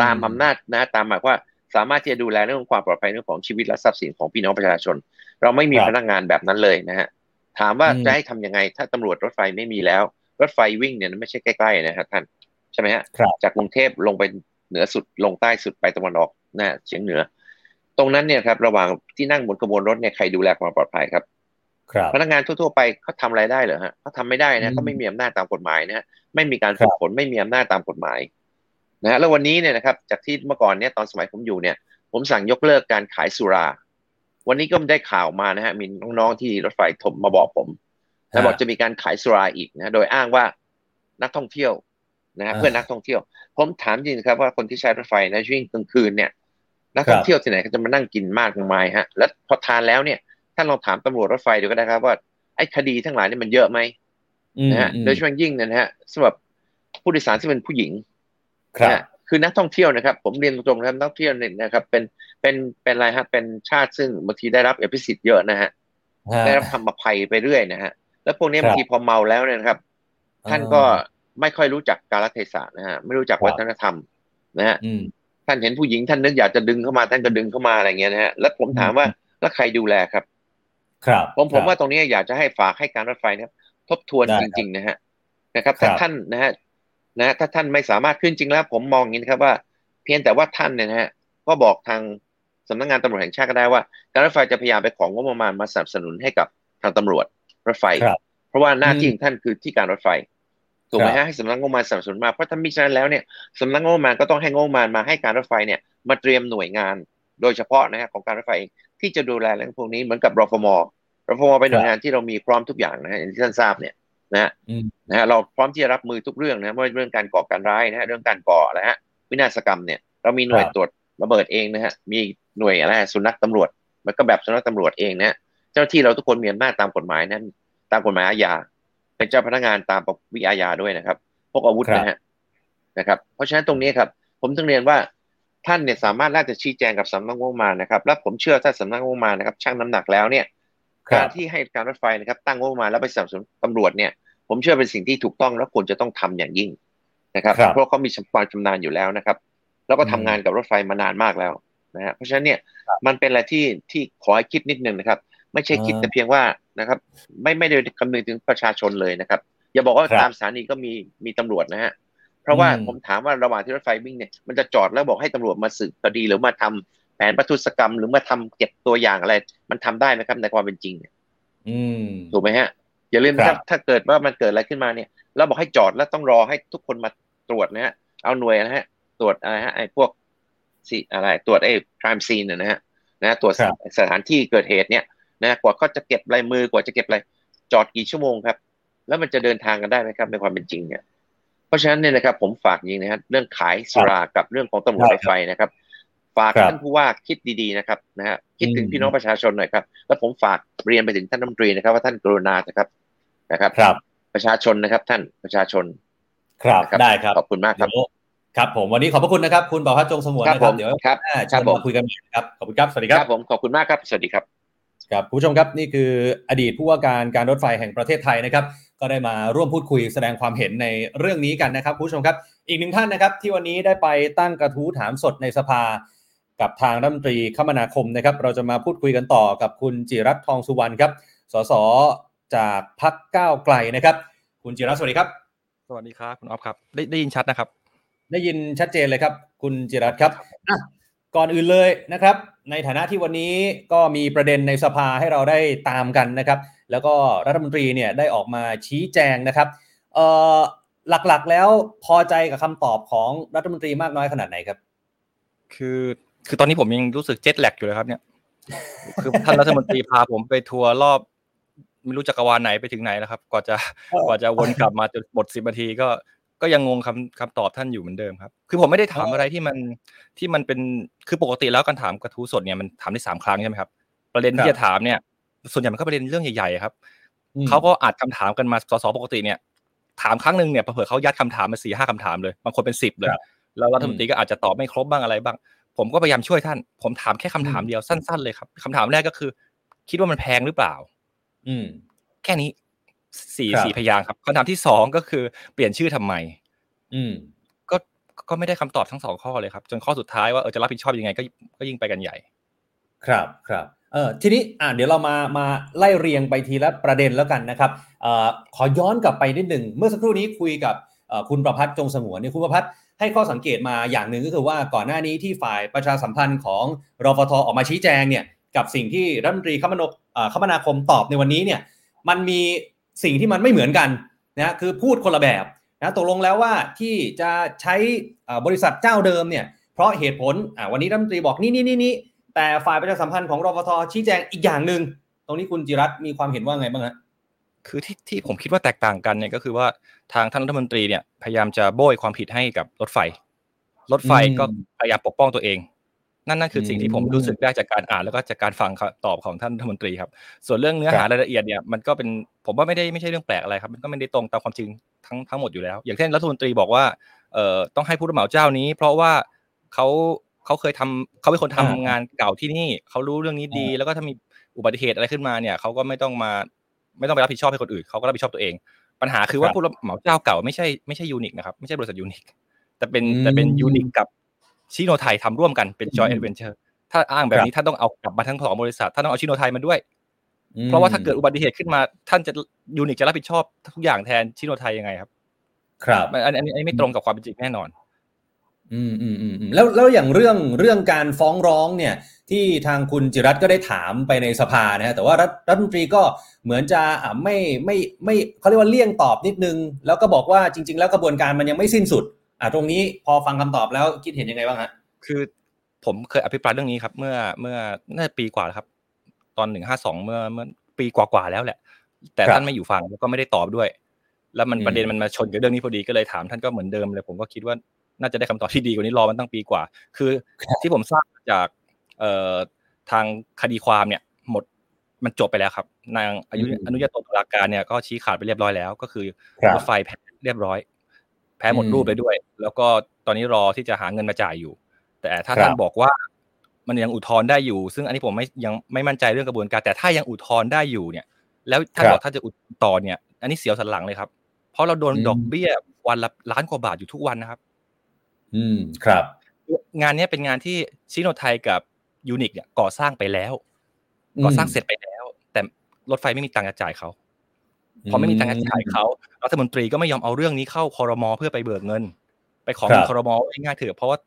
Speaker 4: ตามอำนาจนะ ตามหมายว่าสามารถที่จะดูแลเรื่องความปลอดภัยเรื่องของชีวิตและทรัพย์สินของพี่น้องประชาชน เราไม่มีพนักงานแบบนั้นเลยนะฮะถามว่าจะให้ทํำยังไง ถ้าตำรวจรถไฟไม่มีแล้ว รถไฟวิ่งเนี่ยไม่ใช่ใกล้ๆนะครับท่านใช่ไหมฮะจากกรุงเทพลงไป เหนือสุดลงใต้สุดไปตะวันออกนะเฉียงเหนือ ตรงนั้นเนี่ยครับระหว่างที่นั่งบนขบวนรถเนี่ยใครดูแลความปลอดภัยครับ
Speaker 2: ครับ
Speaker 4: พนักงานทั่วๆไปเขาทำอะไรได้เหรอฮะเขาทำไม่ได้
Speaker 2: อื
Speaker 4: นะ
Speaker 2: ม
Speaker 4: เขาไม่มีอำนาจตามกฎหมายนะฮะไม่มีการ
Speaker 2: ครั
Speaker 4: ฝึ
Speaker 2: บ
Speaker 4: กฝนไม่มีอำนาจตามกฎหมายนะฮะแล้ววันนี้เนี่ยนะครับจากที่เมื่อก่อนเนี่ยตอนสมัยผมอยู่เนี่ย ผมสั่งยกเลิกการขายสุรา วันนี้ก็ได้ข่าวมานะฮะมีน้องๆที่รถไฟโทรมาบอกผมนะบอกจะมีการขายสุราอีกนะโดยอ้างว่านักท่องเที่ยว นะฮะ
Speaker 2: อ่า
Speaker 4: เพื่อนนักท่องเที่ยว ผมถามจริงนะครับว่าคนที่ใช้รถไฟนะช่วงกลางคืนเนี่ยนักท่องเที่ยวที่ไหนเขาจะมานั่งกินมากมายฮะ แล้วพอทานแล้วเนี่ยท่านลองถามตำรวจรถไฟดูก็ได้ครับว่าไอ้คดีทั้งหลายนี่มันเยอะไหม
Speaker 2: อืม
Speaker 4: นะฮะ
Speaker 2: อืม
Speaker 4: โดยเฉพาะยิ่งเนยนะฮะสำหรับผู้โดยสารที่เป็นผู้หญิง
Speaker 2: ครับ
Speaker 4: นะฮะคือนักท่องเที่ยวนะครับ ผมเรียนตรงๆนะครับนักท่องเที่ยวเนี่ยนะครับ เป็นเป็นเป็นอะไรฮะเป็นชาติซึ่งบางทีได้รับเอพิสิทธิ์เยอะนะฮะ
Speaker 2: ฮะ
Speaker 4: ได้รับคำอภัยไปเรื่อยนะฮะแล้วพวกนี้
Speaker 2: ครับ
Speaker 4: บางทีพอเมาแล้วเนี่ยนะครับ ท่านก็ ไม่ค่อยรู้จักกาลเทศะนะฮะไม่รู้จัก
Speaker 2: ครับ
Speaker 4: วัฒนธรรมนะฮะ
Speaker 2: อืม
Speaker 4: ท่านเห็นผู้หญิงท่านนึกอยากจะดึงเข้ามาท่านก็ดึงเข้ามาอะไรเงี้ยนะฮะแล้วผมถามว่าแล้วใครดูแลครับ
Speaker 2: ครับ
Speaker 4: ผมผม
Speaker 2: ครับ
Speaker 4: ว่าตรงนี้อยากจะให้ฝากให้การรถไฟเนี่ยทบทวน
Speaker 2: ได้
Speaker 4: จ
Speaker 2: ครับ
Speaker 4: ริง ๆ นะฮะนะครับ
Speaker 2: ครั
Speaker 4: ถ้า
Speaker 2: บ
Speaker 4: ท่านนะฮะนะฮะถ้าท่านไม่สามารถขึ้นจริงแล้ว ผมมองอย่างนี้นะครับว่า เพียงแต่ว่าท่านเนี่ยนะฮะก็บอกทางสำนักงานตำรวจแห่งชาติก็ได้ว่า การรถไฟจะพยายามไปของงบประมาณมาสนับสนุนให้กับทางตำรวจรถไฟ
Speaker 2: ครับ
Speaker 4: เพราะว่าหน้าที่
Speaker 2: อืม
Speaker 4: ของท่านคือที่การรถไฟ ถูกไหม
Speaker 2: ครั
Speaker 4: ฮะ
Speaker 2: บ
Speaker 4: ให้สำนักงบประมาณสนับสนุนมาเพราะถ้ามิฉะนั้นแล้วเนี่ยสำนักงบประมาณก็ต้องให้งบประมาณมาให้การรถไฟเนี่ยมาเตรียมหน่วยงาน โดยเฉพาะนะฮะของการรถไฟเองที่จะดูแลเรื่องพวกนี้เหมือนกับรฟมรฟมเป็นหน่วยงานที่เรามีพร้อมทุกอย่างนะฮะอย่างที่ท่านทราบเนี่ยนะฮะ
Speaker 2: อืม
Speaker 4: นะฮะเราพร้อมที่จะรับมือทุกเรื่องนะไม่ว่าเรื่องการก่อการร้ายนะฮะเรื่องการก่ออะไรฮะวินาศกรรมเนี่ยเรามีหน่วย
Speaker 2: ครับ
Speaker 4: ตรวจระเบิดเองนะฮะมีหน่วยอะไรฮะสุนัขตำรวจ มันก็แบบสุนัขตำรวจเองนะฮะเจ้าหน้าที่เราทุกคนมีอำนาจตามกฎหมายนั้น ตามกฎหมายอาญา เป็นเจ้าพนักงานตามปวิอาญาด้วยนะครับพกอาวุธ
Speaker 2: ครับ
Speaker 4: นะฮะนะครับ เพราะฉะนั้นตรงนี้ครับ ผมต้องเรียนว่าท่านเนี่ยสามารถน่าจะชี้แจงกับสำนักงบประมาณนะครับ และผมเชื่อถ้าสำนักงบประมาณนะครับชั่งน้ำหนักแล้วเนี่ย
Speaker 2: ครับ
Speaker 4: การที่ให้การรถไฟนะครับ ตั้งงบประมาณแล้วไปสนับสนุนตำรวจเนี่ย ผมเชื่อเป็นสิ่งที่ถูกต้องและควรจะต้องทำอย่างยิ่งนะครับ
Speaker 2: ครับ
Speaker 4: เพราะเขามีความชำนาญอยู่แล้วนะครับ แล้วก็ทำ
Speaker 2: อืม
Speaker 4: งานกับรถไฟมานานมากแล้วนะฮะเพราะฉะนั้นเนี่ยมันเป็นอะไรที่ที่ขอให้คิดนิดนึงนะครับ ไม่ใช่คิด
Speaker 2: อ่า
Speaker 4: แต่เพียงว่านะครับ ไม่ไม่ได้คำนึงถึงประชาชนเลยนะครับ อย่าบอกว่า
Speaker 2: ครับ
Speaker 4: ตามสถานีก็มีมีตำรวจนะฮะเพราะว่า
Speaker 2: อืม
Speaker 4: ผมถามว่าระหว่างที่รถไฟวิ่งเนี่ยมันจะจอดแล้วบอกให้ตำรวจมาสืบคดีหรือมาทำแผนประทุษกรรม หรือมาทำเก็บตัวอย่างอะไร มันทำได้ไหมครับในความเป็นจริงเนี่ย
Speaker 2: อืม
Speaker 4: ถูกไหมฮะ อย่าลืมนะค
Speaker 2: ครั
Speaker 4: รับบถ้าเกิดว่ามันเกิดอะไรขึ้นมาเนี่ยเราบอกให้จอดแล้วต้องรอให้ทุกคนมาตรวจนะฮะเอาหน่วยนะฮะตรวจอะไรฮะไอ้พวกสิอะไรตรวจไอ้ crime scene นะฮะนะตรวจ
Speaker 2: ครับ
Speaker 4: สถานที่เกิดเหตุเนี่ย นะกว่าเขาจะเก็บลายมือกว่าจะเก็บอะไรจอดกี่ชั่วโมงครับ แล้วมันจะเดินทางกันได้ไหมครับในความเป็นจริงเนี่ยเพราะฉะนั้นเนี่ยนะครับ ผมฝากจริงนะครับเรื่องขายสุรากับเรื่องของตำรวจรถไฟนะครับ ฝาก
Speaker 2: ครับ
Speaker 4: ท่านผู้ว่าคิดดีๆนะครับนะฮะคิดถึง
Speaker 2: อืม
Speaker 4: พี่น้องประชาชนหน่อยครับ แล้วผมฝากเรียนไปถึงท่านรัฐมนตรีนะครับ ว่าท่านกรุณานะครับนะครับ
Speaker 2: ครับ
Speaker 4: ประชาชนนะครับ ท่านประชาชน
Speaker 2: ครับ
Speaker 4: นะ
Speaker 2: ได้ครับ
Speaker 4: ขอบคุณมากครับ
Speaker 2: เดี๋ยวครับผมวันนี้ขอบพระคุณนะครับ คุณประพัฒน์จงสงวน
Speaker 4: ครับ
Speaker 2: นะครั
Speaker 4: ผ
Speaker 2: บ
Speaker 4: ม
Speaker 2: เดี๋ยว
Speaker 4: ครับ
Speaker 2: หน้า
Speaker 4: ครั
Speaker 2: เชิ
Speaker 4: บ
Speaker 2: ญ
Speaker 4: ผม
Speaker 2: มาคุยกันใหม่ครับขอบคุณครับสวัสดีค
Speaker 4: ค
Speaker 2: รั
Speaker 4: รับบผมขอบคุณมากครับ สวัสดีครับ
Speaker 2: ครับคุณผู้ชมครับนี่คืออดีตผู้ว่าการการรถไฟแห่งประเทศไทยนะครับ ก็ได้มาร่วมพูดคุยแสดงความเห็นในเรื่องนี้กันนะครับคุณผู้ชมครับอีกหนึ่งท่านนะครับ ที่วันนี้ได้ไปตั้งกระทู้ถามสดในสภา กับทางรัฐมนตรีคมนาคมนะครับ เราจะมาพูดคุยกันต่อกับคุณจิรัตน์ทองสุวรรณครับสสจากพักก้าวไกลนะครับ คุณจิรัตน์สวัสดีครับ
Speaker 5: สวัสดีครับคุณออฟครับได้ได้ยินชัดนะครับ
Speaker 2: ได้ยินชัดเจนเลยครับ คุณจิรัตน์ครับอะ ก่อนอื่นเลยนะครับ ในฐานะที่วันนี้ก็มีประเด็นในสภาให้เราได้ตามกันนะครับ แล้วก็รัฐมนตรีเนี่ยได้ออกมาชี้แจงนะครับหลักๆแล้วพอใจกับคำตอบของรัฐมนตรีมากน้อยขนาดไหนครับ
Speaker 5: คือคือตอนนี้ผมยังรู้สึกเจ็ตแลกอยู่เลยครับ เนี่ย คือท่านรัฐมนตรีพาผมไปทัวร์รอบไม่รู้จักรวาลไหนไปถึงไหนแล้วครับกว่าจะกว่าจะวนกลับมาจนหมดสิบนาทีก็ ก็ยังงงคำคำตอบท่านอยู่เหมือนเดิมครับ คือผมไม่ได้ถามอะไรที่มันที่มันเป็นคือปกติแล้วการถามกระทู้สดเนี่ยมันถามได้สามครั้งใช่ไหมครับ ประเด็น
Speaker 2: ครับ
Speaker 5: ที่จะถามเนี่ย ส่วนใหญ่มันก็ประเด็นเรื่องใหญ่ๆครับ
Speaker 2: อืม
Speaker 5: เขาก็อัดคำถามกันมาสสปกติเนี่ย ถามครั้งหนึ่งเนี่ยเผื่อๆเขายัดคำถามมาสี่ห้าคำถามเลยบางคนเป็นสิบเลย
Speaker 2: ครับ
Speaker 5: แล้วรัฐมนตรีก็อาจจะตอบไม่ครบบ้างอะไรบ้าง ผมก็พยายามช่วยท่าน ผมถามแค่คำถาม
Speaker 2: อืม
Speaker 5: เดียวสั้น ๆ เลยครับคำถามแรกก็คือ คิดว่ามันแพงหรือเปล่า
Speaker 2: อืม
Speaker 5: แค่นี้ สี่
Speaker 2: ครับ
Speaker 5: สี่พยางค์ครับคำถามที่สองก็คือเปลี่ยนชื่อทำไม
Speaker 2: อืม
Speaker 5: ก็ก็ไม่ได้คำตอบทั้งสองข้อเลยครับ จนข้อสุดท้ายว่าเออจะรับผิดชอบยังไงก็ก็ยิ่งไปกันใหญ่
Speaker 2: ครับครับเออทีนี้อ่าเดี๋ยวเรามามาไล่เรียงไปทีละประเด็นแล้วกันนะครับเอ่อขอย้อนกลับไปนิดหนึ่งเมื่อสักครู่นี้คุยกับเอ่อคุณประพัฒน์จงสงวนเนี่ยคุณประพัฒน์ให้ข้อสังเกตมาอย่างหนึ่งก็คือว่าก่อนหน้านี้ที่ฝ่ายประชาสัมพันธ์ของรฟทออกมาชี้แจงเนี่ยกับสิ่งที่รัฐมนตรีคมนาคมนาคมตอบในวันนี้เนี่ยมันมี สิ่งที่มันไม่เหมือนกันนะคือพูดคนละแบบนะตกลงแล้วว่าที่จะใช้บริษัทเจ้าเดิมเนี่ยเพราะเหตุผลวันนี้รัฐมนตรีบอกนี่นี่นี่นี่แต่ฝ่ายประชาสัมพันธ์ของรฟทชี้แจงอีกอย่างหนึ่งตรงนี้คุณจิรัตมีความเห็นว่าไงบ้างฮะ
Speaker 5: คือที่ที่ผมคิดว่าแตกต่างกันเนี่ยก็คือว่าทางท่านรัฐมนตรีเนี่ยพยายามจะโบยความผิดให้กับรถไฟ รถไฟก็พยายามปกป้องตัวเอง นั่นนั่นคือสิ่งที่ผมรู้สึกได้จากการอ่านแล้วก็จากการฟังตอบของท่านรัฐมนตรีครับ ส่วนเรื่องเนื้อหารายละเอียดเนี่ยมันก็เป็นผมว่าไม่ได้ไม่ใช่เรื่องแปลกอะไรครับ มันก็ไม่ได้ตรงตามความจริงทั้งทั้งหมดอยู่แล้ว อย่างเช่นรัฐมนตรีบอกว่าเอ่อต้องให้ผู้รับเหมาเจ้านี้ เพราะว่าเขาเขาเคยทำเขาเป็นคนทำงานเก่าที่นี่เขารู้เรื่องนี้ดี แล้วก็ถ้ามีอุบัติเหตุอะไรขึ้นมาเนี่ยเขาก็ไม่ต้องมาไม่ต้องไปรับผิดชอบให้คนอื่นเขาก็รับผิดชอบตัวเอง ปัญหาคือว่าผู้รับเหมาเจ้าเก่าไม่ใช่ไม่ใช่ยูนิคนะครับไม่ใช่บริษัทยูนิคแต่เป็นแต่เป็นยูนิคกับ ชิโนไทยทำร่วมกันเป็นจอยแอดเวนเจอร์ถ้าอ้างแบบนี้ท่านต้องเอากลับมาทั้งสองบริษัทท่านต้องเอาชิโนไทยมาด้วย เพราะว่าถ้าเกิดอุบัติเหตุขึ้นมา ท่านจะยูนิคจะรับผิดชอบทุกอย่างแทนชิโนไทยยังไงครับ
Speaker 2: ครับ
Speaker 5: อันนี้ไม่ตรงกับความเป็นจริงแน่นอน
Speaker 2: อืมอืมอืมแล้วแล้วอย่างเรื่องเรื่องการฟ้องร้องเนี่ย ที่ทางคุณจิรัตก็ได้ถามไปในสภานะฮะแต่ว่ารัฐรัฐมนตรีก็เหมือนจะอ่าไม่ไม่ไม่เขาเรียกว่าเลี่ยงตอบนิดนึง แล้วก็บอกว่าจริง ๆ แล้วกระบวนการมันยังไม่สิ้นสุด อ่าตรงนี้พอฟังคำตอบแล้วคิดเห็นยังไงบ้างฮะ
Speaker 5: คือผมเคยอภิปรายเรื่องนี้ครับ เมื่อเมื่อน่าจะปีกว่าแล้วครับ ตอนหนึ่งห้าสองเมื่อเมื่อปีกว่าๆแล้วแหละ แต่ท่านไม่อยู่ฟังแล้วก็ไม่ได้ตอบด้วย แล้วมันประเด็นมันมาชนกับเรื่องนี้พอดีก็เลยถามท่านก็เหมือนเดิมเลย ผมก็คิดว่าน่าจะได้คำตอบที่ดีกว่านี้รอมันตั้งปีกว่า คือที่ผมทราบจากเอ่อทางคดีความเนี่ย หมดมันจบไปแล้วครับ นางอายุอนุญาโตตุลาการเนี่ยก็ชี้ขาดไปเรียบร้อยแล้ว ก็คือรถไฟแพ้เรียบร้อย แพ้หมดรูปเลยด้วย แล้วก็ตอนนี้รอที่จะหาเงินมาจ่ายอยู่ แต่ถ้าท่านบอกว่ามันยังอุทธรณ์ได้อยู่ ซึ่งอันนี้ผมไม่ยังไม่มั่นใจเรื่องกระบวนการ แต่ถ้ายังอุทธรณ์ได้อยู่เนี่ย แล้วถ้าบอกถ้าจะอุทธรณ์ต่อเนี่ย อันนี้เสียวสันหลังเลยครับ เพราะเราโดนดอกเบี้ยวันละล้านกว่าบาทอยู่ทุกวันนะครับ
Speaker 2: อืมครับ
Speaker 5: งานนี้เป็นงานที่ชิโนไทยกับยูนิคเนี่ยก่อสร้างไปแล้วก่อสร้างเสร็จไปแล้ว แต่รถไฟไม่มีตังค์จะจ่ายเขา พอไม่มีตังค์จะจ่ายเขารัฐมนตรีก็ไม่ยอมเอาเรื่องนี้เข้าคอรมอเพื่อไปเบิกเงิน ไปของคอรมอง่ายๆเถอะเพราะว่า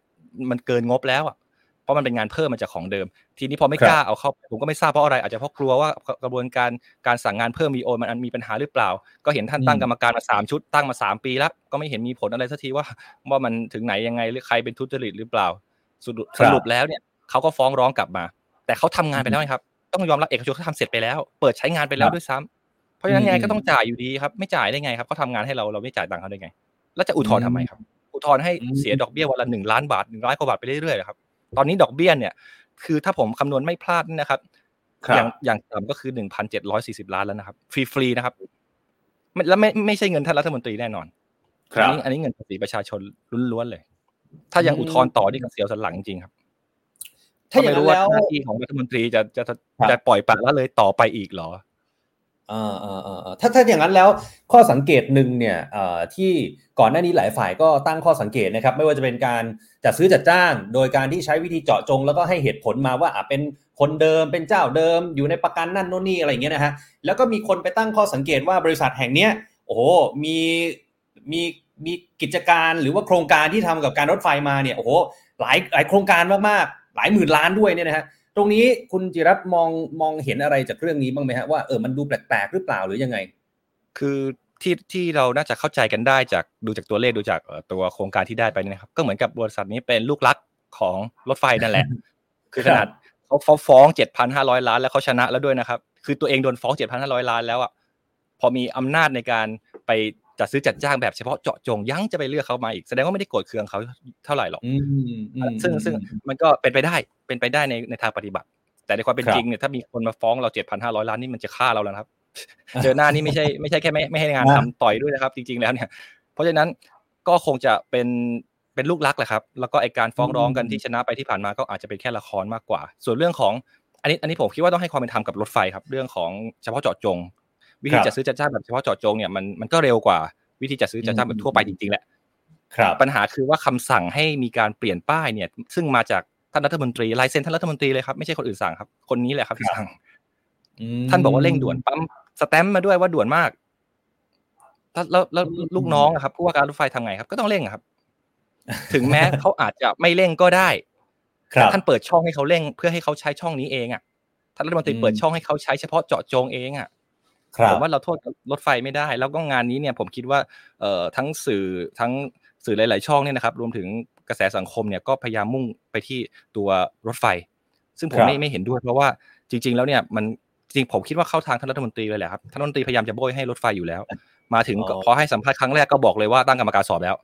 Speaker 5: มันเกินงบแล้วอะเพราะมันเป็นงานเพิ่มมาจากของเดิม ทีนี้พอไม่กล้าเอาเข้าผมก็ไม่ทราบเพราะอะไร อาจจะเพราะกลัวว่ากระบวนการการสั่งงานเพิ่มมีโอนมันมีปัญหาหรือเปล่า ก็เห็นท่านตั้งกรรมการมาสามชุดตั้งมาสามปีแล้ว ก็ไม่เห็นมีผลอะไรสักทีว่าว่ามันถึงไหนยังไงหรือใครเป็นทุจริตหรือเปล่าสรุปแล้วเนี่ยเขาก็ฟ้องร้องกลับมา แต่เขาทำงานไปแล้วครับ ต้องยอมรับเอกชนเขาทำเสร็จไปแล้ว เปิดใช้งานไปแล้วด้วยซ้ำเพ ราะฉะนั้นไงก็ต้องจ่ายอยู่ดีครับ ไม่จ่ายได้ไงครับเขาทางานให้เราเราไม่จ่ายตังค์เขาได้ไง แล้วจะอุทธรณ์ทำไมครับ อุทธรณ์ให้เสียดอกเบี้ยวันละหนึ่งล้านบาทหนึ่งล้านกว่าบาทไปเรื่อยๆครับ ตอนนี้ดอกเบี้ยเนี่ย คือถ้าผมคำนวณไม่พลาดนะครับ อย่างอย่างต่ำก็คือหนึ่งพันเจ็ดร้อยสี่สิบล้านแล้วนะครับ ฟรีฟรีนะครับแล้วไม่ไม่ใช่เงินท่านรัฐมนตรีแน่นอนอันนี้อันนี้เงินภาษีประชาชนล้วนๆเลย ถ้ายังอุทธรณ์ต่อนี่ก็เสียวสันหลังจริงครับถ้าอย่างนั้นแล้วหน้าที่ของรัฐมนตรีจะจะจะปล่อยปละละเลยต่อไปอีกเหรอ
Speaker 2: อ่าอ่าอ่าถ้าถ้าอย่างนั้นแล้วข้อสังเกตหนึ่งเนี่ยที่ก่อนหน้านี้หลายฝ่ายก็ตั้งข้อสังเกตนะครับ ไม่ว่าจะเป็นการจัดซื้อจัดจ้าง โดยการที่ใช้วิธีเจาะจง แล้วก็ให้เหตุผลมาว่าอ่าเป็นคนเดิมเป็นเจ้าเดิม อยู่ในประกันนั่นโน่นนี่อะไรอย่างเงี้ยนะฮะแล้วก็มีคนไปตั้งข้อสังเกตว่าบริษัทแห่งเนี้ยโอ้โหมีมีมีกิจการหรือว่าโครงการที่ทำกับการรถไฟมาเนี่ยโอ้โหหลายหลายโครงการมากๆ หลายหมื่นล้านด้วยเนี่ยนะฮะ ตรงนี้คุณจิรัตมองมองเห็นอะไรจากเรื่องนี้บ้างไหมฮะว่าเออมันดูแปลกๆหรือเปล่าหรือยังไง
Speaker 5: คือที่ที่เราน่าจะเข้าใจกันได้จากดูจากตัวเลขดูจากตัวโครงการที่ได้ไปนะครับ ก็เหมือนกับบริษัทนี้เป็นลูกรักของรถไฟนั่นแหละ คือขนาดเขาฟ้องเจ็ดพันห้าร้อยล้านแล้วเขาชนะแล้วด้วยนะครับ คือตัวเองโดนฟ้องเจ็ดพันห้าร้อยล้านแล้วอะพอมีอำนาจในการไป จัดซื้อจัดจ้างแบบเฉพาะเจาะจงยังจะไปเลือกเขามาอีกแสดงว่าไม่ได้โกรธเคืองเขาเท่าไหร่หรอกซึ่งซึ่งมันก็เป็นไปได้เป็นไปได้ในในทางปฏิบัติ แต่ในความเป็นจริงเนี่ยถ้ามีคนมาฟ้องเราเจ็ดพันห้าร้อยล้านนี่มันจะฆ่าเราแล้วครับ เจอหน้านี่ไม่ใช่ไม่ใช่แค่ไม่ไม่ให้งานทำต่อยด้วยนะครับ จริง ๆแล้วเนี่ย เพราะฉะนั้นก็คงจะเป็นเป็นลูกรักแหละครับ แล้วก็ไอการฟ้องร้องกันที่ชนะไปที่ผ่านมาก็อาจจะเป็นแค่ละครมากกว่า ส่วนเรื่องของอันนี้อันนี้ผมคิดว่าต้องให้ความเป็นธรรมกับรถไฟครับ เรื่องของเฉพาะเจาะจง วิธีจะซื้อจัดจ้างแบบเฉพาะเจาะจงเนี่ยมันมันก็เร็วกว่าวิธีจัดซื้อจัดจ้างแบบทั่วไปจริงๆแหละ
Speaker 2: ครับ
Speaker 5: ปัญหาคือว่าคำสั่งให้มีการเปลี่ยนป้ายเนี่ย ซึ่งมาจากท่านรัฐมนตรีลายเซ็นท่านรัฐมนตรีเลยครับไม่ใช่คนอื่นสั่งครับ คนนี้แหละครับที่สั่งท่านบอกว่าเร่งด่วนปั๊มสแตมป์มาด้วยว่าด่วนมากแล้วแล้วลูกน้องครับผู้ว่าการรถไฟทำไงครับ ก็ต้องเร่งครับ ถึงแม้เขาอาจจะไม่เร่งก็ได้
Speaker 2: ครับ
Speaker 5: ท่านเปิดช่องให้เขาเร่ง เพื่อให้เขาใช้ช่องนี้เองอะท่านรัฐมนตรี
Speaker 2: อืม
Speaker 5: เปิดช่องให้เขาใช้เฉพาะเจาะจงเองอะ
Speaker 2: ครับ
Speaker 5: ผมว่าเราโทษรถไฟไม่ได้ แล้วก็งานนี้เนี่ยผมคิดว่าเอ่อทั้งสื่อทั้งสื่อหลาย ๆ ช่องเนี่ยนะครับรวมถึงกระแสสังคมเนี่ยก็พยายามมุ่งไปที่ตัวรถไฟ ซึ่งผม
Speaker 2: ครับ
Speaker 5: ไม่ไม่เห็นด้วย เพราะว่าจริง ๆ แล้วเนี่ยมันจริงผมคิดว่าเข้าทางท่านรัฐมนตรีเลยแหละครับท่านรัฐมนตรีพยายามจะโบยให้รถไฟอยู่แล้ว มาถึงก็
Speaker 2: อ๋อ
Speaker 5: พอให้สัมภาษณ์ครั้งแรกก็บอกเลยว่าตั้งกรรมการสอบแล้ว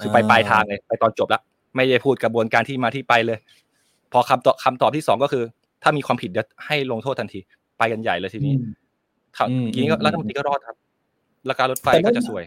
Speaker 5: คือไป
Speaker 2: อ่า
Speaker 5: ปลายทางเลยไปตอนจบแล้วไม่ได้พูดกระบวนการที่มาที่ไปเลย พอคำตอบคำตอบที่สองก็คือ ถ้ามีความผิดเดี๋ยวให้ลงโทษทันที ไปกันใหญ่เลยทีนี้ ครับ
Speaker 2: อืม
Speaker 5: ทีนี้ก็
Speaker 2: อืม
Speaker 5: รัฐมนตรีก็รอดครับ ราคารถไฟ
Speaker 2: แต่นั่
Speaker 5: ก็
Speaker 2: น
Speaker 5: จะสวย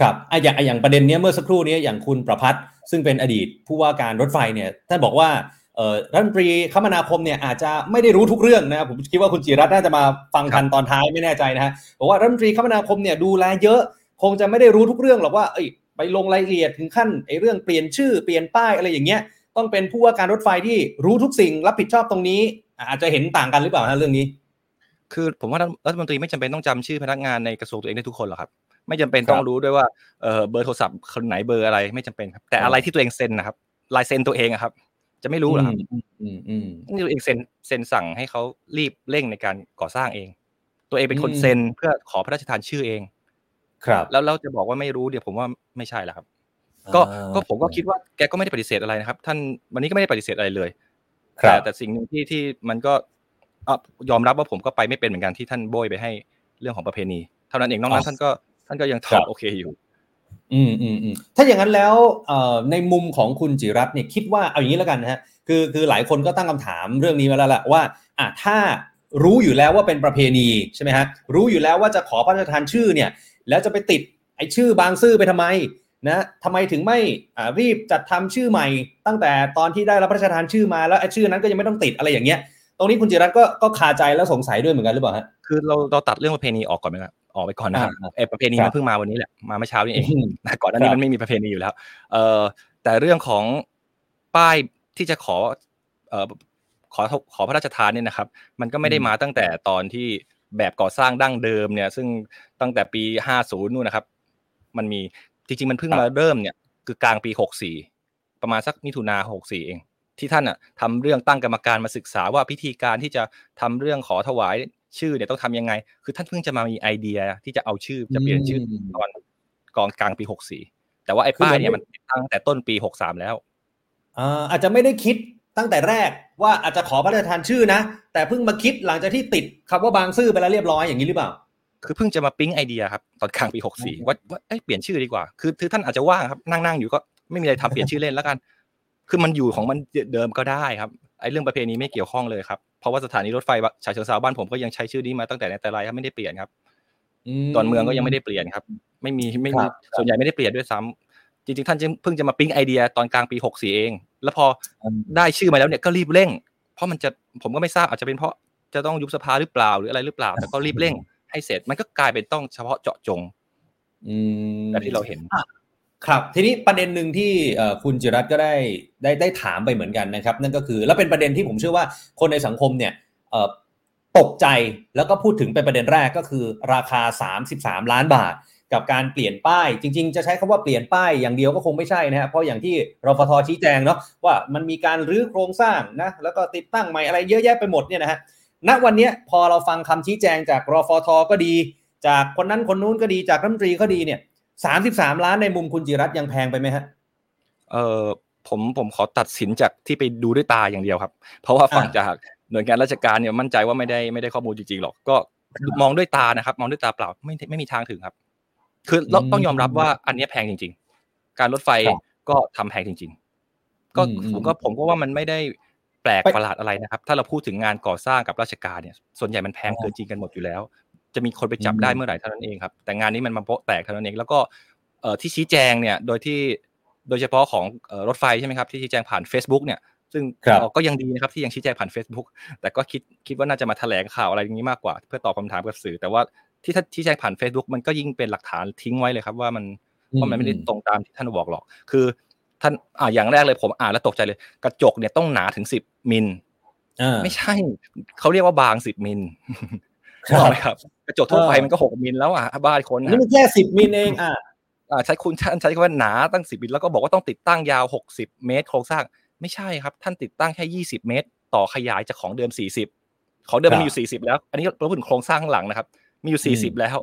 Speaker 2: ครับอะอย่างอะอย่างประเด็นเนี้ยเมื่อสักครู่เนี้ยอย่างคุณประพัฒน์ซึ่งเป็นอดีตผู้ว่าการรถไฟเนี่ยท่านบอกว่าเอ่อรัฐมนตรีคมนาคมเนี่ยอาจจะไม่ได้รู้ทุกเรื่องนะครับผมคิดว่าคุณจิรัตน์น่าจะมาฟังทันตอนท้ายไม่แน่ใจนะฮะบอกว่ารัฐมนตรีคมนาคมเนี่ยดูแลเยอะคงจะไม่ได้รู้ทุกเรื่องหรอกว่าเอ้ยไปลงรายละเอียดถึงขั้นไอ้เรื่องเปลี่ยนชื่อเปลี่ยนป้ายอะไรอย่างเงี้ยต้องเป็นผู้ว่าการรถไฟที่รู้ทุกสิ่งรับผิดชอบตรงนี้ อาจจะเห็นต่างกันหรือเปล่าฮะเรื่องนี้
Speaker 5: คือผมว่ารัฐมนตรีไม่จำเป็นต้องจำชื่อพนักงานในกระทรวงตัวเองได้ทุกคนหรอกครับ ไม่จำเป็นต้องรู้ด้วยว่าเออเบอร์โทรศัพท์คนไหนเบอร์อะไรไม่จำเป็นครับ แต่
Speaker 2: ครับ
Speaker 5: อะไรที่ตัวเองเซ็นนะครับลายเซ็นตัวเองอะครับ จะไม่รู้เหรอครับ
Speaker 2: อืมอืมอืม
Speaker 5: นี่ตัวเองเซ็นเซ็นสั่งให้เขารีบเร่งในการก่อสร้างเอง ตัวเองเป็นคน
Speaker 2: อืม
Speaker 5: เซ็นเพื่อขอพระราชทานชื่อเอง
Speaker 2: ครับ
Speaker 5: แล้วเราจะบอกว่าไม่รู้เดี๋ยวผมว่าไม่ใช่แล้วครับ ก็
Speaker 2: อ่า
Speaker 5: ก็ผมก็คิดว่าแกก็ไม่ได้ปฏิเสธอะไรนะครับ ท่านวันนี้ก็ไม่ได้ปฏิเสธอะไรเลย
Speaker 2: ครั
Speaker 5: แต่
Speaker 2: บ
Speaker 5: แต่สิ่งหนึ่งที่ที่มันก็อะ ยอมรับว่าผมก็ไปไม่เป็นเหมือนกันที่ท่านโบยไปให้เรื่องของประเพณี เท่านั้นเองนอกนั้นท่านก็ท่านก็ยังต
Speaker 2: ครั
Speaker 5: อบบโอเคอยู่
Speaker 2: อืมอืมอืมถ้าอย่างนั้นแล้วเอ่อในมุมของคุณจิรัตน์เนี่ยคิดว่าเอาอย่างนี้แล้วกันนะฮะคือคือหลายคนก็ตั้งคำถามเรื่องนี้มาแล้วแหละว่าอะถ้ารู้อยู่แล้วว่าเป็นประเพณีใช่ไหมฮะรู้อยู่แล้วว่าจะขอพระราชทานชื่อเนี่ย แล้วจะไปติดไอ้ชื่อบางซื่อไปทำไมนะทำไมถึงไม่อ่ารีบจัดทำชื่อใหม่ ตั้งแต่ตอนที่ได้รับพระราชทานชื่อมาแล้วไอ้ชื่อนั้นก็ยังไม่ต้องติดอะไรอย่างเงี้ย ตรงนี้คุณจิรัตน์ก็ก็คาใจแล้วสงสัยด้วยเหมือนกันหรือเปล่าฮะ
Speaker 5: คือเราเราตัดเรื่องประเพณีออกก่อนไหมครับออกไปก่อนนะครับ
Speaker 2: อ่า
Speaker 5: เออประเพณี
Speaker 2: ครั
Speaker 5: มั
Speaker 2: บ
Speaker 5: นเพิ่งมาวันนี้แหละมาเมื่อเช้านี่เอง
Speaker 2: อืม
Speaker 5: นะก่อนหน้านี้
Speaker 2: ครับ
Speaker 5: มันไม่มีประเพณีอยู่แล้ว เอ่อแต่เรื่องของป้ายที่จะขอเอ่อขอขอพระราชทานเนี่ยนะครับ มันก็ไม่ได้มาตั้งแต่ตอนที่แบบก่อสร้างดั้งเดิมเนี่ย ซึ่งตั้งแต่ปี 50 นู่นนะครับ มันมีจริงๆ มันเพิ่งมาเริ่มเนี่ยคือกลางปี 64 ประมาณสักมิถุนา64 เอง ที่ท่านอะทำเรื่องตั้งกรรมการมาศึกษาว่าพิธีการที่จะทำเรื่องขอถวายชื่อเนี่ยต้องทำยังไง คือท่านเพิ่งจะมามีไอเดียที่จะเอาชื่อจะเปลี่ยนชื่ออ
Speaker 2: ม
Speaker 5: ตอนกองกลางปี64แต่ว่าไอ้
Speaker 2: คือ
Speaker 5: ป้าย
Speaker 2: มัน
Speaker 5: เนี่ย
Speaker 2: ไม่
Speaker 5: มันติดตั้งแต่ต้นปี63แล้ว
Speaker 2: อ่าอาจจะไม่ได้คิดตั้งแต่แรกว่าอาจจะขอพระราชทานชื่อนะ แต่เพิ่งมาคิดหลังจากที่ติดคำว่าบางซื่อไปแล้วเรียบร้อยอย่างนี้หรือเปล่า
Speaker 5: คือเพิ่งจะมาปิ๊งไอเดียครับตอนกลางปี64ว่าว่าเอ้ยเปลี่ยนชื่อดีกว่าคือคือท่านอาจจะว่างครับนั่งนั่งอยู่ก็ไม่มีอะไรทำเปลี่ยนชื่อเล่นแล้วกัน คือมันอยู่ของมันเดิมก็ได้ครับไอ้เรื่องประเพณีไม่เกี่ยวข้องเลยครับเพราะว่าสถานีรถไฟฉะเชิงเทราบ้านผมก็ยังใช้ชื่อนี้มาตั้งแต่ในแต่ไรครับไม่ได้เปลี่ยนครับดอนเมืองก็ยังไม่ได้เปลี่ยนครับ ไม่มีไม่มี
Speaker 2: ครับ
Speaker 5: ส่วนใหญ่ไม่ได้เปลี่ยนด้วยซ้ำจริงๆ ท่านเพิ่งจะมาปิ๊งไอเดียตอนกลางปี64เอง แล้วพอได้ชื่อมาแล้วเนี่ยก็รีบเร่ง เพราะมันจะผมก็ไม่ทราบอาจจะเป็นเพราะจะต้องยุบสภาหรือเปล่าหรืออะไรหรือเปล่า แต่ก็รีบเร่งให้เสร็จมันก็กลายเป็นต้องเฉพาะเจาะจง
Speaker 2: อืม
Speaker 5: แบบที่เราเห็น
Speaker 2: ครับทีนี้ประเด็นหนึ่งที่คุณจิรัตก็ได้ได้ได้ถามไปเหมือนกันนะครับ นั่นก็คือแล้วเป็นประเด็นที่ผมเชื่อว่าคนในสังคมเนี่ยตกใจแล้วก็พูดถึงเป็นประเด็นแรกก็คือราคา 33 ล้านบาท กับการเปลี่ยนป้าย จริง ๆ จะใช้คำว่าเปลี่ยนป้ายอย่างเดียวก็คงไม่ใช่นะฮะเพราะอย่างที่รฟทชี้แจงเนาะว่ามันมีการรื้อโครงสร้างนะแล้วก็ติดตั้งใหม่อะไรเยอะแยะไปหมดเนี่ยนะฮะณวันนี้พอเราฟังคำชี้แจงจากรฟทก็ดี จากคนนั้นคนนู้นก็ดีจากรัฐมนตรีก็ดีเนี่ย สามสิบสามล้านในมุมคุณจิรัตน์ยังแพงไปไหมฮะ
Speaker 5: เออผมผมขอตัดสินจากที่ไปดูด้วยตาอย่างเดียวครับ เพราะว่าฝั่ง
Speaker 2: อ่า
Speaker 5: จากหน่วยงานราชการเนี่ยมั่นใจว่าไม่ได้ไม่ได้ข้อมูลจริงๆหรอก ก็มองด้วยตานะครับ มองด้วยตาเปล่าไม่ไม่มีทางถึงครับ คือเรา
Speaker 2: อืม
Speaker 5: ต้องยอมรับว่าอันเนี้ยแพงจริง ๆ การรถไฟ
Speaker 2: ครับ
Speaker 5: ก็ทำแพงจริง ๆ ก็
Speaker 2: อืมอืม
Speaker 5: ผมก็ผมก็ว่ามันไม่ได้แปลก
Speaker 2: ไป
Speaker 5: ประหลาดอะไรนะครับ ถ้าเราพูดถึงงานก่อสร้างกับราชการเนี่ย ส่วนใหญ่มันแพงเกินจริงกันหมดอยู่แล้ว จะมีคนไปจับ
Speaker 2: อืม
Speaker 5: ได้เมื่อไหร่เท่านั้นเองครับ แต่งานนี้มันมาโป๊ะแตกเท่านั้นเอง แล้วก็เอ่อที่ชี้แจงเนี่ยโดยที่โดยเฉพาะของเอ่อรถไฟใช่ไหมครับที่ชี้แจงผ่าน Facebook เนี่ยซึ่ง
Speaker 2: ครับ
Speaker 5: เอ่อก็ยังดีนะครับที่ยังชี้แจงผ่าน Facebook แต่ก็คิดคิดว่าน่าจะมาแถลงข่าวอะไรอย่างนี้มากกว่า เพื่อตอบคำถามกับสื่อ แต่ว่าที่ถ้าชี้แจงผ่าน Facebook มันก็ยิ่งเป็นหลักฐานทิ้งไว้เลยครับว่ามันว่ามันไม่ได้ตรงตามที่ท่านบอกหรอก คือ ท่านอ่าอย่างแรกเลยผมอ่านแล้วตกใจเลย กระจกเนี่ยต้องหนาถึงสิบมิล
Speaker 2: อ่า
Speaker 5: ไม่ใช่เขาเรียกว่าบางสิบมิล
Speaker 2: ครับ
Speaker 5: ถูกไหมครับ กระจกทั่วไป
Speaker 2: เออ
Speaker 5: มันก็หกมิลแล้วอะบ้านคน
Speaker 2: อัน
Speaker 5: นะ
Speaker 2: นี่มันแค่สิบมิลเองอะ
Speaker 5: อ่าใช้คุณท่านใช้คำว่าหนาตั้งสิบมิลแล้วก็บอกว่าต้องติดตั้งยาวหกสิบเมตรโครงสร้างไม่ใช่ครับ ท่านติดตั้งแค่ยี่สิบเมตร ต่อขยายจากของเดิมสี่สิบของเดิมมันมีอยู่สี่สิบแล้ว อันนี้เราพูดถึงโครงสร้างข้างหลังนะครับ มีอยู่สี่สิบแล้ว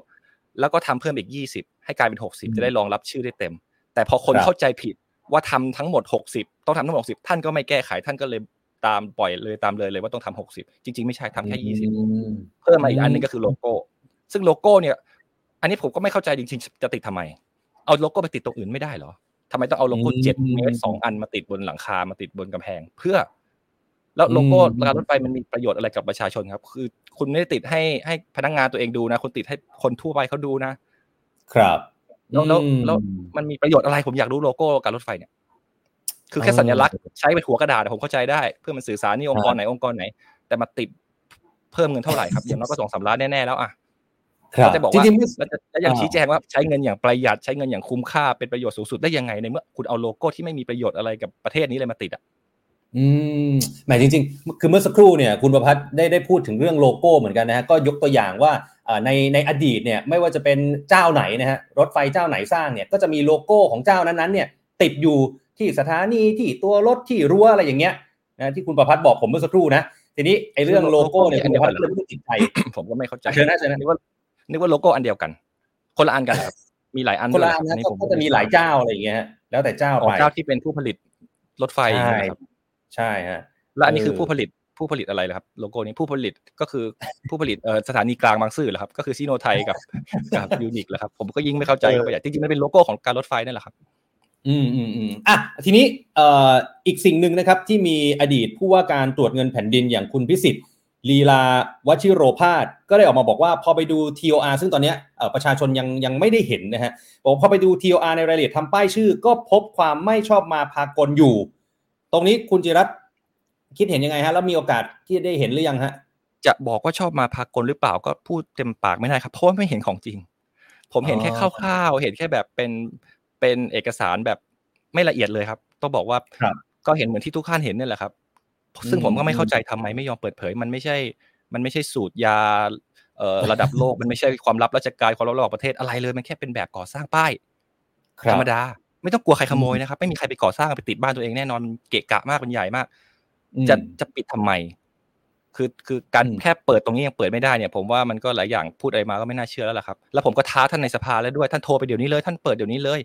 Speaker 5: แล้วก็ทำเพิ่มอีกยี่สิบให้กลายเป็นหกสิบจะได้รองรับชื่อได้เต็ม แต่พอคนเข้าใจผิดว่าทำทั้งหมดหกสิบต้องทำทั้งหมดหกสิบท่านก็ไม่แก้ไขท่านก็เลยตามปล่อยเลยตามเลยเลยว่าต้องทำหกสิบจริง ๆ ไม่ใช่ทำแค่ยี่สิบเพิ่มมาอีกอันนึงก็คือโลโก้ ซึ่งโลโก้เนี่ย อันนี้ผมก็ไม่เข้าใจจริงๆจะติดทำไม เอาโลโก้ไปติดตรงอื่นไม่ได้เหรอทำไมต้องเอาโลโก้เจ็ดเมตรสองอันมาติดบนหลังคามาติดบนกำแพง เพื่อ แล้วโลโก้การรถไฟมันมีประโยชน์อะไรกับประชาชนครับ คือคุณไม่ได้ติดให้ให้พนักงานตัวเองดูนะคุณติดให้คนทั่วไปเขาดูนะ
Speaker 2: ครับ
Speaker 5: แล้วแล้วแล้วมันมีประโยชน์อะไรผมอยากรู้โลโก้การรถไฟเนี่ย คือแค่สัญลักษณ์ใช้เป็นหัวกระดาษผมเข้าใจได้ เพื่อมันสื่อสารนี่องค์กรไหนองค์กรไหน แต่มาติดเพิ่มเงินเท่าไหร่ครับอย่างน้อยก็สองสามล้านแน่ๆแล้วอะ
Speaker 2: ครับ
Speaker 5: จะบอก
Speaker 2: จ
Speaker 5: ว่า
Speaker 2: ริง
Speaker 5: แล้วยังชี้แจงว่าใช้เงินอย่างประหยัดใช้เงินอย่างคุ้มค่าเป็นประโยชน์สูงสุดได้ยังไงในเมื่อคุณเอาโลโก้ที่ไม่มีประโยชน์อะไรกับประเทศนี้เลยมาติดอะ
Speaker 2: อืมหมายจริง ๆ คือเมื่อสักครู่เนี่ยคุณประพัฒน์ได้ได้พูดถึงเรื่องโลโก้เหมือนกันนะฮะก็ยกตัวอย่างว่าในในอดีตเนี่ยไม่ว่าจะเป็นเจ้าไหนนะฮะรถไฟเจ้าไหนสร้างเนี่ยก็จะมีโลโก้ของเจ้านั้นๆเนี่ยติดอยู่ที่สถานีที่ตัวรถที่รั้วอะไรอย่างเงี้ยนะที่คุณประพัฒน์บอกผมเมื่อสักครู่นะทีนี้ไอ้เรื่องโลโก้เนี่ยคุณประพัฒน์เริ่มติดใจ
Speaker 5: ผมก็ไม่เข้าใจ
Speaker 2: เชิญนะเชิญนะ
Speaker 5: นึกว่า นึกว่าโลโก้อันเดียวกัน คนละอันกันครับมีหลายอัน
Speaker 2: คนละ
Speaker 5: ด้วย
Speaker 2: อัน
Speaker 5: รับ
Speaker 2: นะ
Speaker 5: ผม
Speaker 2: ก็จะมีหลายเจ้าอะไรอย่างเงี้ยฮะแล้วแต่เจ้า
Speaker 5: ของ
Speaker 2: ไป
Speaker 5: เจ้าที่เป็นผู้ผลิตรถไฟ
Speaker 2: ใช่
Speaker 5: นะครับ
Speaker 2: ใช่ฮะ
Speaker 5: และอันนี้คือ
Speaker 2: เออ
Speaker 5: ผู้ผลิตผู้ผลิตอะไรล่ะครับโลโก้นี้ผู้ผลิตก็คือผู้ผลิตเอ่อสถานีกลางบางซื่อเหรอครับ ก็คือชิโนไทยกับกับยูนิคแหละครับ ผมก็ยิ่งไม่เข้าใจเข้าไปใหญ่จริงๆมันเป็นโลโก้ของการรถไฟนั่นแหละครับ
Speaker 2: อืมอืมอืมอะทีนี้เอ่ออีกสิ่งหนึ่งนะครับที่มีอดีตผู้ว่าการตรวจเงินแผ่นดินอย่างคุณพิศิษฐ์ ลีลาวชิโรภาสก็ได้ออกมาบอกว่าพอไปดู TOR ซึ่งตอนเนี้ยเอ่อประชาชนยังยังไม่ได้เห็นนะฮะบอกพอไปดู TOR ในรายละเอียดทำป้ายชื่อ ก็พบความไม่ชอบมาพากลอยู่ ตรงนี้คุณจิรัตน์คิดเห็นยังไงฮะแล้วมีโอกาสที่ได้เห็นหรือยังฮะ
Speaker 5: จะบอกว่าชอบมาพากลหรือเปล่าก็พูดเต็มปากไม่ได้ครับเพราะว่าไม่เห็นของจริง ผมเห็นแค่
Speaker 2: อ๋อ
Speaker 5: คร่าวๆเห็นแค่แบบเป็นเป็นเอกสารแบบไม่ละเอียดเลยครับ ต้องบอกว่า
Speaker 2: ครับ
Speaker 5: ก็เห็นเหมือนที่ทุกท่านเห็นนี่แหละครับ ซึ่งผมก็ไม่เข้าใจทำไมไม่ยอมเปิดเผย มันไม่ใช่ มันไม่ใช่สูตรยาเอ่อระดับโลกมันไม่ใช่ความลับราชการความลับระหว่างประเทศอะไรเลย มันแค่เป็นแบบก่อสร้างป้าย
Speaker 2: ครั
Speaker 5: ธร
Speaker 2: บ
Speaker 5: รมดา ไม่ต้องกลัวใครขโมยนะครับ ไม่มีใครไปก่อสร้างไปติดบ้านตัวเองแน่นอนเกะกะมากเป็นใหญ่มาก
Speaker 2: อืม
Speaker 5: จะจะปิดทำไม คือคือการ
Speaker 2: อืม
Speaker 5: แค่เปิดตรงนี้ยังเปิดไม่ได้เนี่ย ผมว่ามันก็หลายอย่างพูดอะไรมาก็ไม่น่าเชื่อแล้วล่ะครับ แล้วผมก็ท้าท่านในสภาแล้วด้วยท่านโทรไปเดี๋ยวนี้เลย ท่านเปิดเดี๋ยวนี้เลย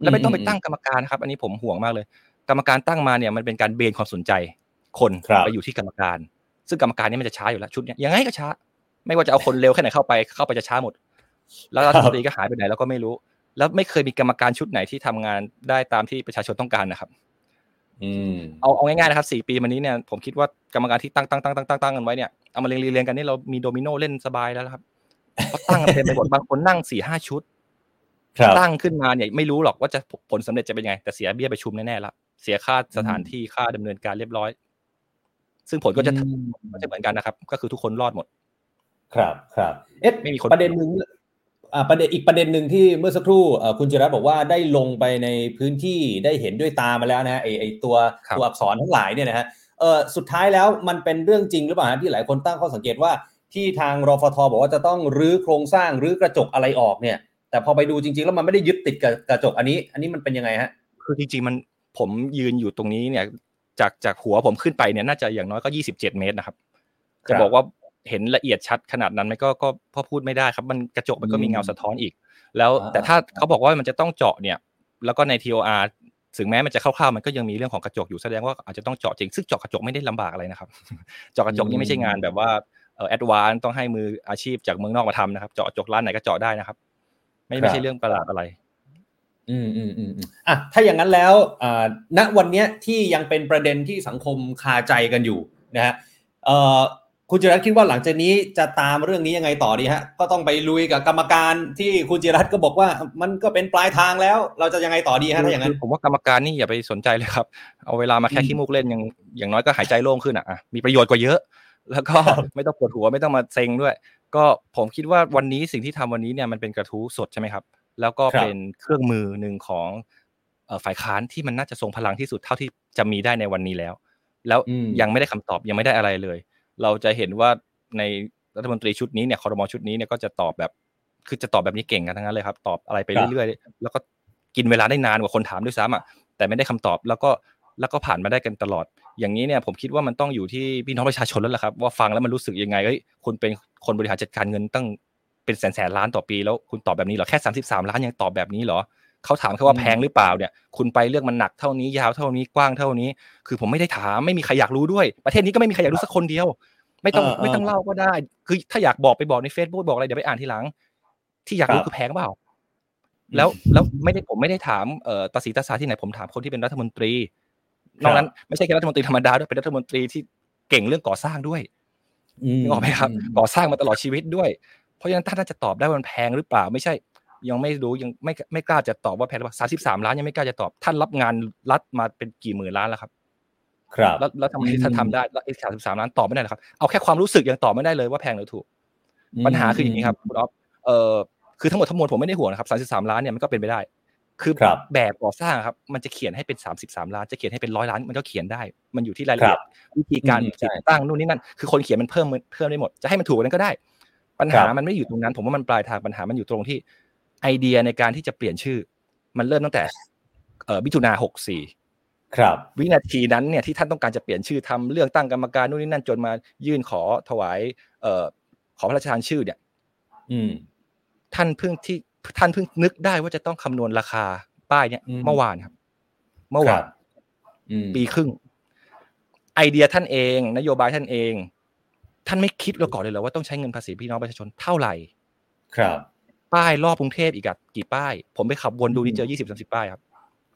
Speaker 5: แล้วไม่ต้องไปตั้งกรรมการนะครับ อันนี้ผมห่วงมากเลย กรรมการตั้งมาเนี่ยมันเป็นการเบนความสนใจ คน
Speaker 2: ครับ
Speaker 5: ไปอยู่ที่กรรมการ ซึ่งกรรมการเนี่ยมันจะช้าอยู่แล้วชุดเนี้ยยังไงก็ช้า ไม่ว่าจะเอาคนเร็วแค่ไหนเข้าไปเข้าไปจะช้าหมด แล้วรัฐมนตรีก็หายไปไหนเราก็ไม่รู้ แล้วไม่เคยมีกรรมการชุดไหนที่ทำงานได้ตามที่ประชาชนต้องการนะครับ
Speaker 2: อืม
Speaker 5: เอาเอาง่ายๆนะครับสี่ปีมานี้เนี่ยผมคิดว่ากรรมการที่ตั้งตั้งตั้งตั้งตั้งตั้งกันไว้เนี่ยเอามาเรียงเรียงกันนี่เรามีโดมิโนเล่นสบายแล้วนะครับเพราะตั้งกันเต็มไปหมดบางคนนั่งสี่ห้าชุด
Speaker 2: ครับ
Speaker 5: ตั้งขึ้นมาเนี่ยไม่รู้หรอกว่าจะผลสำเร็จจะเป็นยังไง แต่เสียเบี้ยประชุมแน่ๆละเสียค่าสถานที่ค่าดำเนินการเรียบร้อย ซึ่งผลก็จะ
Speaker 2: อืม
Speaker 5: ก็จะเหมือนกันนะครับ ก็คือทุกคนรอดหมด
Speaker 2: ครับครับเอ๊ะ
Speaker 5: ไม่มีคน
Speaker 2: ประเด็นหนึ่งอ่าประเด็นอีกประเด็นหนึ่งที่เมื่อสักครู่เอ่อคุณจิรัตน์บอกว่าได้ลงไปในพื้นที่ได้เห็นด้วยตามาแล้วนะฮะไอไอตัว
Speaker 5: ครับ
Speaker 2: ตัวอักษรทั้งหลายเนี่ยนะฮะเออสุดท้ายแล้วมันเป็นเรื่องจริงหรือเปล่าฮะที่หลายคนตั้งข้อสังเกตว่าที่ทางรฟทบอกว่าจะต้องรื้อโครงสร้างรื้อกระจกอะไรออกเนี่ย แต่พอไปดูจริง ๆ แล้วมันไม่ได้ยึดติดกับกระจกอันนี้ อันนี้มันเป็นยังไงฮะ
Speaker 5: คือจริง ๆ มันผมยืนอยู่ตรงนี้เนี่ย จากจากหัวผมขึ้นไปเนี่ยน่าจะอย่างน้อยก็ยี่สิบเจ็ดเมตรนะครับ
Speaker 2: ครับ
Speaker 5: จะบอกว่าเห็นละเอียดชัดขนาดนั้นไหมก็ก็พอพูดไม่ได้ครับ มันกระจกมันก็มี
Speaker 2: อืม
Speaker 5: เงาสะท้อนอีก แล้ว
Speaker 2: อ่า
Speaker 5: แต่ถ้าเขาบอกว่ามันจะต้องเจาะเนี่ย แล้วก็ใน TOR ถึงแม้มันจะคร่าวๆมันก็ยังมีเรื่องของกระจกอยู่แสดงว่าอาจจะต้องเจาะจริงซึ่งเจาะกระจกไม่ได้ลำบากอะไรนะครับ เจาะกระจกนี่ไม่ใช่งานแบบว่าเอ่อแอดวานต้องให้มืออาชีพจากเมืองนอกมาทำนะครับ เจาะกระจกร้านไหนก็เจาะได้นะครับ ไม่ไม่ใช่เรื่องประหลาดอะไร
Speaker 2: อืมอืมอืมอืมอะถ้าอย่างนั้นแล้วอ่าณวันเนี้ยที่ยังเป็นประเด็นที่สังคมคาใจกันอยู่นะฮะเอ่อคุณจิรัตน์คิดว่าหลังจากนี้จะตามเรื่องนี้ยังไงต่อดีฮะ ก็ต้องไปลุยกับกรรมการที่คุณจิรัตน์ก็บอกว่ามันก็เป็นปลายทางแล้ว เราจะยังไงต่อดีฮะถ้าอย่างนั้น
Speaker 5: คือผมว่ากรรมการนี่อย่าไปสนใจเลยครับ เอาเวลามาแค่
Speaker 2: อืม
Speaker 5: ขี้มูกเล่นยังอย่างน้อยก็หายใจโล่งขึ้นอะอะมีประโยชน์กว่าเยอะ แล้วก็ไม่ต้องปวดหัวไม่ต้องมาเซ็งด้วย ก็ผมคิดว่าวันนี้สิ่งที่ทำวันนี้เนี่ยมันเป็นกระทู้สดใช่ไหมครับ แล้วก็
Speaker 2: ครับ
Speaker 5: เป็นเครื่องมือหนึ่งของเอ่อฝ่ายค้านที่มันน่าจะทรงพลังที่สุดเท่าที่จะมีได้ในวันนี้แล้ว แล้ว
Speaker 2: อืม
Speaker 5: ยังไม่ได้คำตอบยังไม่ได้อะไรเลย เราจะเห็นว่าในรัฐมนตรีชุดนี้เนี่ยคอรมอชุดนี้เนี่ยก็จะตอบแบบคือจะตอบแบบนี้เก่งกันทั้งนั้นเลยครับ ตอบอะไรไปเรื่อยๆ แล้วก็กินเวลาได้นานกว่าคนถามด้วยซ้ำอะแต่ไม่ได้คำตอบแล้วก็แล้วก็ผ่านมาได้กันตลอด อย่างนี้เนี่ยผมคิดว่ามันต้องอยู่ที่พี่น้องประชาชนแล้วล่ะครับว่าฟังแล้วมันรู้สึกยังไงเฮ้ยคุณเป็นคนบริหารจัดการเงินตั้ง เป็นแสนแสนล้านต่อปีแล้วคุณตอบแบบนี้เหรอแค่สามสิบสามล้านยังตอบแบบนี้เหรอเขาถามแค่ว่าแพงหรือเปล่าเนี่ย คุณไปเรื่องมันหนักเท่านี้ยาวเท่านี้กว้างเท่านี้ คือผมไม่ได้ถามไม่มีใครอยากรู้ด้วย ประเทศนี้ก็ไม่มีใครอยากรู้สักคนเดียว ไม่ต้องไม่ต้องเล่าก็ได้ คือถ้าอยากบอกไปบอกใน Facebook บอกอะไรเดี๋ยวไปอ่านทีหลัง ที่อยากรู้คือแพงเปล่า แล้วแล้วไม่ได้ผมไม่ได้ถามเอ่อตาสีตาสาที่ไหนผมถามคนที่เป็นรัฐมนตรี นอกนั้นไม่ใช่แค่รัฐมนตรีธรรมดาด้วยเป็นรัฐมนตรีที่เก่งเรื่องก่อสร้างด้วยนึกออกไหมครับก่อสร้างมาตลอดชีวิตด้วย เพราะฉะนั้นท่านจะตอบได้ว่ามันแพงหรือเปล่า ไม่ใช่ ยังไม่รู้ยังไม่ไม่กล้าจะตอบว่าแพงหรือเปล่าสามสิบสามล้านยังไม่กล้าจะตอบ ท่านรับงานรัฐมาเป็นกี่หมื่นล้านแล้วครับ
Speaker 2: ครับ
Speaker 5: แล้วแล้วทำไมท่านทำได้แล้วไอ้สามสิบสามล้านตอบไม่ได้หรอครับเอาแค่ความรู้สึกยังตอบไม่ได้เลยว่าแพงหรือถูก ปัญหาคืออย่างนี้ครับคุณอ๊อฟเอ่อคือทั้งหมดทั้งมวลผมไม่ได้ห่วงนะครับสามสิบสามล้านเนี่ยมันก็เป็นไปได้ คือแบบก่อสร้างครับ มันจะเขียนให้เป็นสามสิบสามล้าน จะเขียนให้เป็นร้อยล้านมันก็เขียนได้ มันอยู่ที่รายละเอียดวิธีการติดตั้งนู่นนี่นั่น คือคนเขียนมันเพิ่มเพิ่มได้หมด จะให้มันถูกนั้นก็ได้ ปัญหามันไม่อยู่ตรงนั้น ผมว่ามันปลายทางปัญหามันอยู่ตรงที่ ไอเดียในการที่จะเปลี่ยนชื่อ มันเริ่มตั้งแต่เอ่อมิถุนาหกสี่
Speaker 2: ครับ
Speaker 5: วินาทีนั้นเนี่ยที่ท่านต้องการจะเปลี่ยนชื่อทำเรื่องตั้งกรรมการนู่นนี่นั่นจนมายื่นขอถวาย เอ่อขอพระราชทานชื่อเนี่ย
Speaker 2: อืม
Speaker 5: ท่านเพิ่งที่ท่านเพิ่งนึกได้ว่าจะต้องคำนวณราคาป้ายเนี่ยเมื่อวานครับ เมื่อวานปีครึ่งไอเดียท่านเอง นโยบายท่านเอง ท่านไม่คิดเราก่อนเลยเหรอว่าต้องใช้เงินภาษีพี่น้องประชาชนเท่าไหร่
Speaker 2: ครับ
Speaker 5: ป้ายรอบกรุงเทพอีกอะกี่ป้าย ผมไปขับวนดูนี่เจอยี่สิบสามสิบป้ายครับ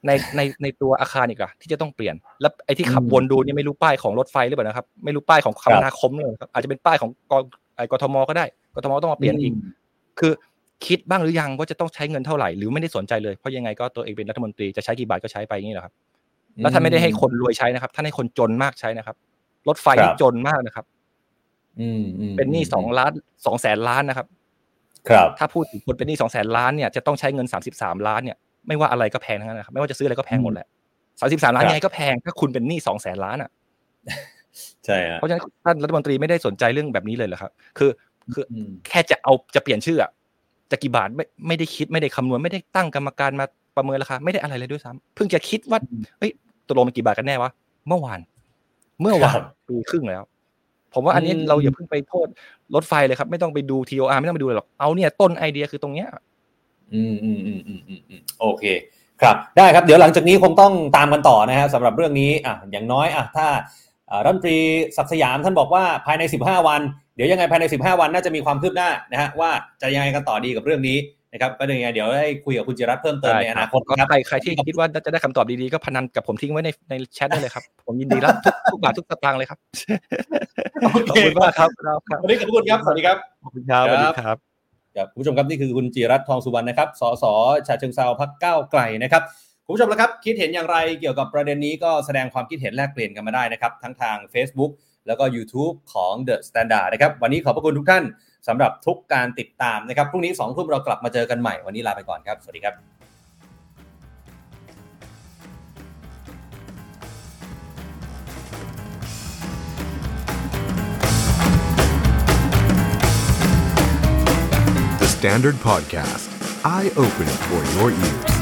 Speaker 5: ในในในตัวอาคารอีกอะที่จะต้องเปลี่ยน แล้วไอ้ที่ขับวนดูนี่ไม่รู้ป้ายของรถไฟหรือเปล่านะครับ ไม่รู้ป้ายของคมนาคมเลยครับ อาจจะเป็นป้ายของกไอกทมก็ได้กทมต้องมาเปลี่ยนอีก คือคิดบ้างหรือยังว่าจะต้องใช้เงินเท่าไหร่หรือไม่ได้สนใจเลย เพราะยังไงก็ตัวเองเป็นรัฐมนตรีจะใช้กี่บาทก็ใช้ไปอย่างนี้แหละครับ แล้วท่านไม่ได้ให้คนรวยใช้นะครับ ท่านให้คนจนมากใช้นะครับ รถไฟที่จนมากนะครับ
Speaker 2: อืม
Speaker 5: เป็นหนี้สองล้านสองแสนล้านนะครับ
Speaker 2: ครับ
Speaker 5: ถ้าพูดถึงคนเป็นหนี้สองแสนล้านเนี่ยจะต้องใช้เงินสามสิบสามล้านเนี่ยไม่ว่าอะไรก็แพงทั้งนั้นนะครับไม่ว่าจะซื้ออะไรก็แพงหมดแหละสามสิบสามล้านยังไงก็แพงถ้าคุณเป็นหนี้สองแสนล้านอะ
Speaker 2: ใช่ฮะ
Speaker 5: เพราะฉะนั้นท่านรัฐมนตรีไม่ได้สนใจเรื่องแบบนี้เลยเหรอครับ คือคือแค่จะเอาจะเปลี่ยนชื่ออะจะกี่บาทไม่ไม่ได้คิดไม่ได้คำนวณไม่ได้ตั้งกรรมการมาประเมินราคาไม่ได้อะไรเลยด้วยซ้ำเพิ่งจะคิดว่าเฮ้ยตกลงมันกี่บาทกันแน่วะเมื่อวาน เมื่อวานปีครึ่งแล้ว ผมว่าอันนี้เราอย่าเพิ่งไปโทษรถไฟเลยครับ ไม่ต้องไปดู TOR ไม่ต้องไปดูเลยหรอกเอาเนี่ยต้นไอเดียคือตรงเนี้ย
Speaker 2: อืมอืมอืมอืมอืมอืมโอเคครับได้ครับเดี๋ยวหลังจากนี้คงต้องตามกันต่อนะฮะสำหรับเรื่องนี้อะอย่างน้อยอะถ้ารัฐมนตรีศักดิ์สยามท่านบอกว่าภายใน 15 วัน เดี๋ยวยังไงภายใน 15 วันน่าจะมีความคืบหน้านะฮะว่าจะยังไงกันต่อดีกับเรื่องนี้ นะครับก็ยังไงเดี๋ยวได้คุยกับคุณจิรัตน์เพิ่มเติมในอนาคตครับ
Speaker 5: ใครใครที่คิดว่าจะได้คำตอบดีๆก็พนันกับผมทิ้งไว้ในในแชทได้เลยครับ ผมยินดีรับทุกทุกบาททุกสตางค์เลยครับขอบคุณมากครับ
Speaker 2: วันนี้ขอบคุณครับสวัสดีครับ
Speaker 5: ขอบคุณครับสวัสดีครับ
Speaker 2: ครับคุณผู้ชมครับนี่คือคุณจิรัตน์ทองสุวรรณนะครับสสชาเชิงเซาพักก้าวไกลนะครับคุณผู้ชมแล้วครับคิดเห็นอย่างไรเกี่ยวกับประเด็นนี้ก็แสดงความคิดเห็นแลกเปลี่ยนกันมาได้นะครับ ทั้งทาง Facebook แล้วก็ YouTube ของ The Standard นะครับวันนี้ขอบพระคุณทุกท่าน สำหรับทุกการติดตามนะครับพรุ่งนี้2องทุ่มเรากลับมาเจอกันใหม่วันนี้ลาไปก่อนครับ สวัสดีครับ
Speaker 1: The Standard Podcast, eye opening for your ears.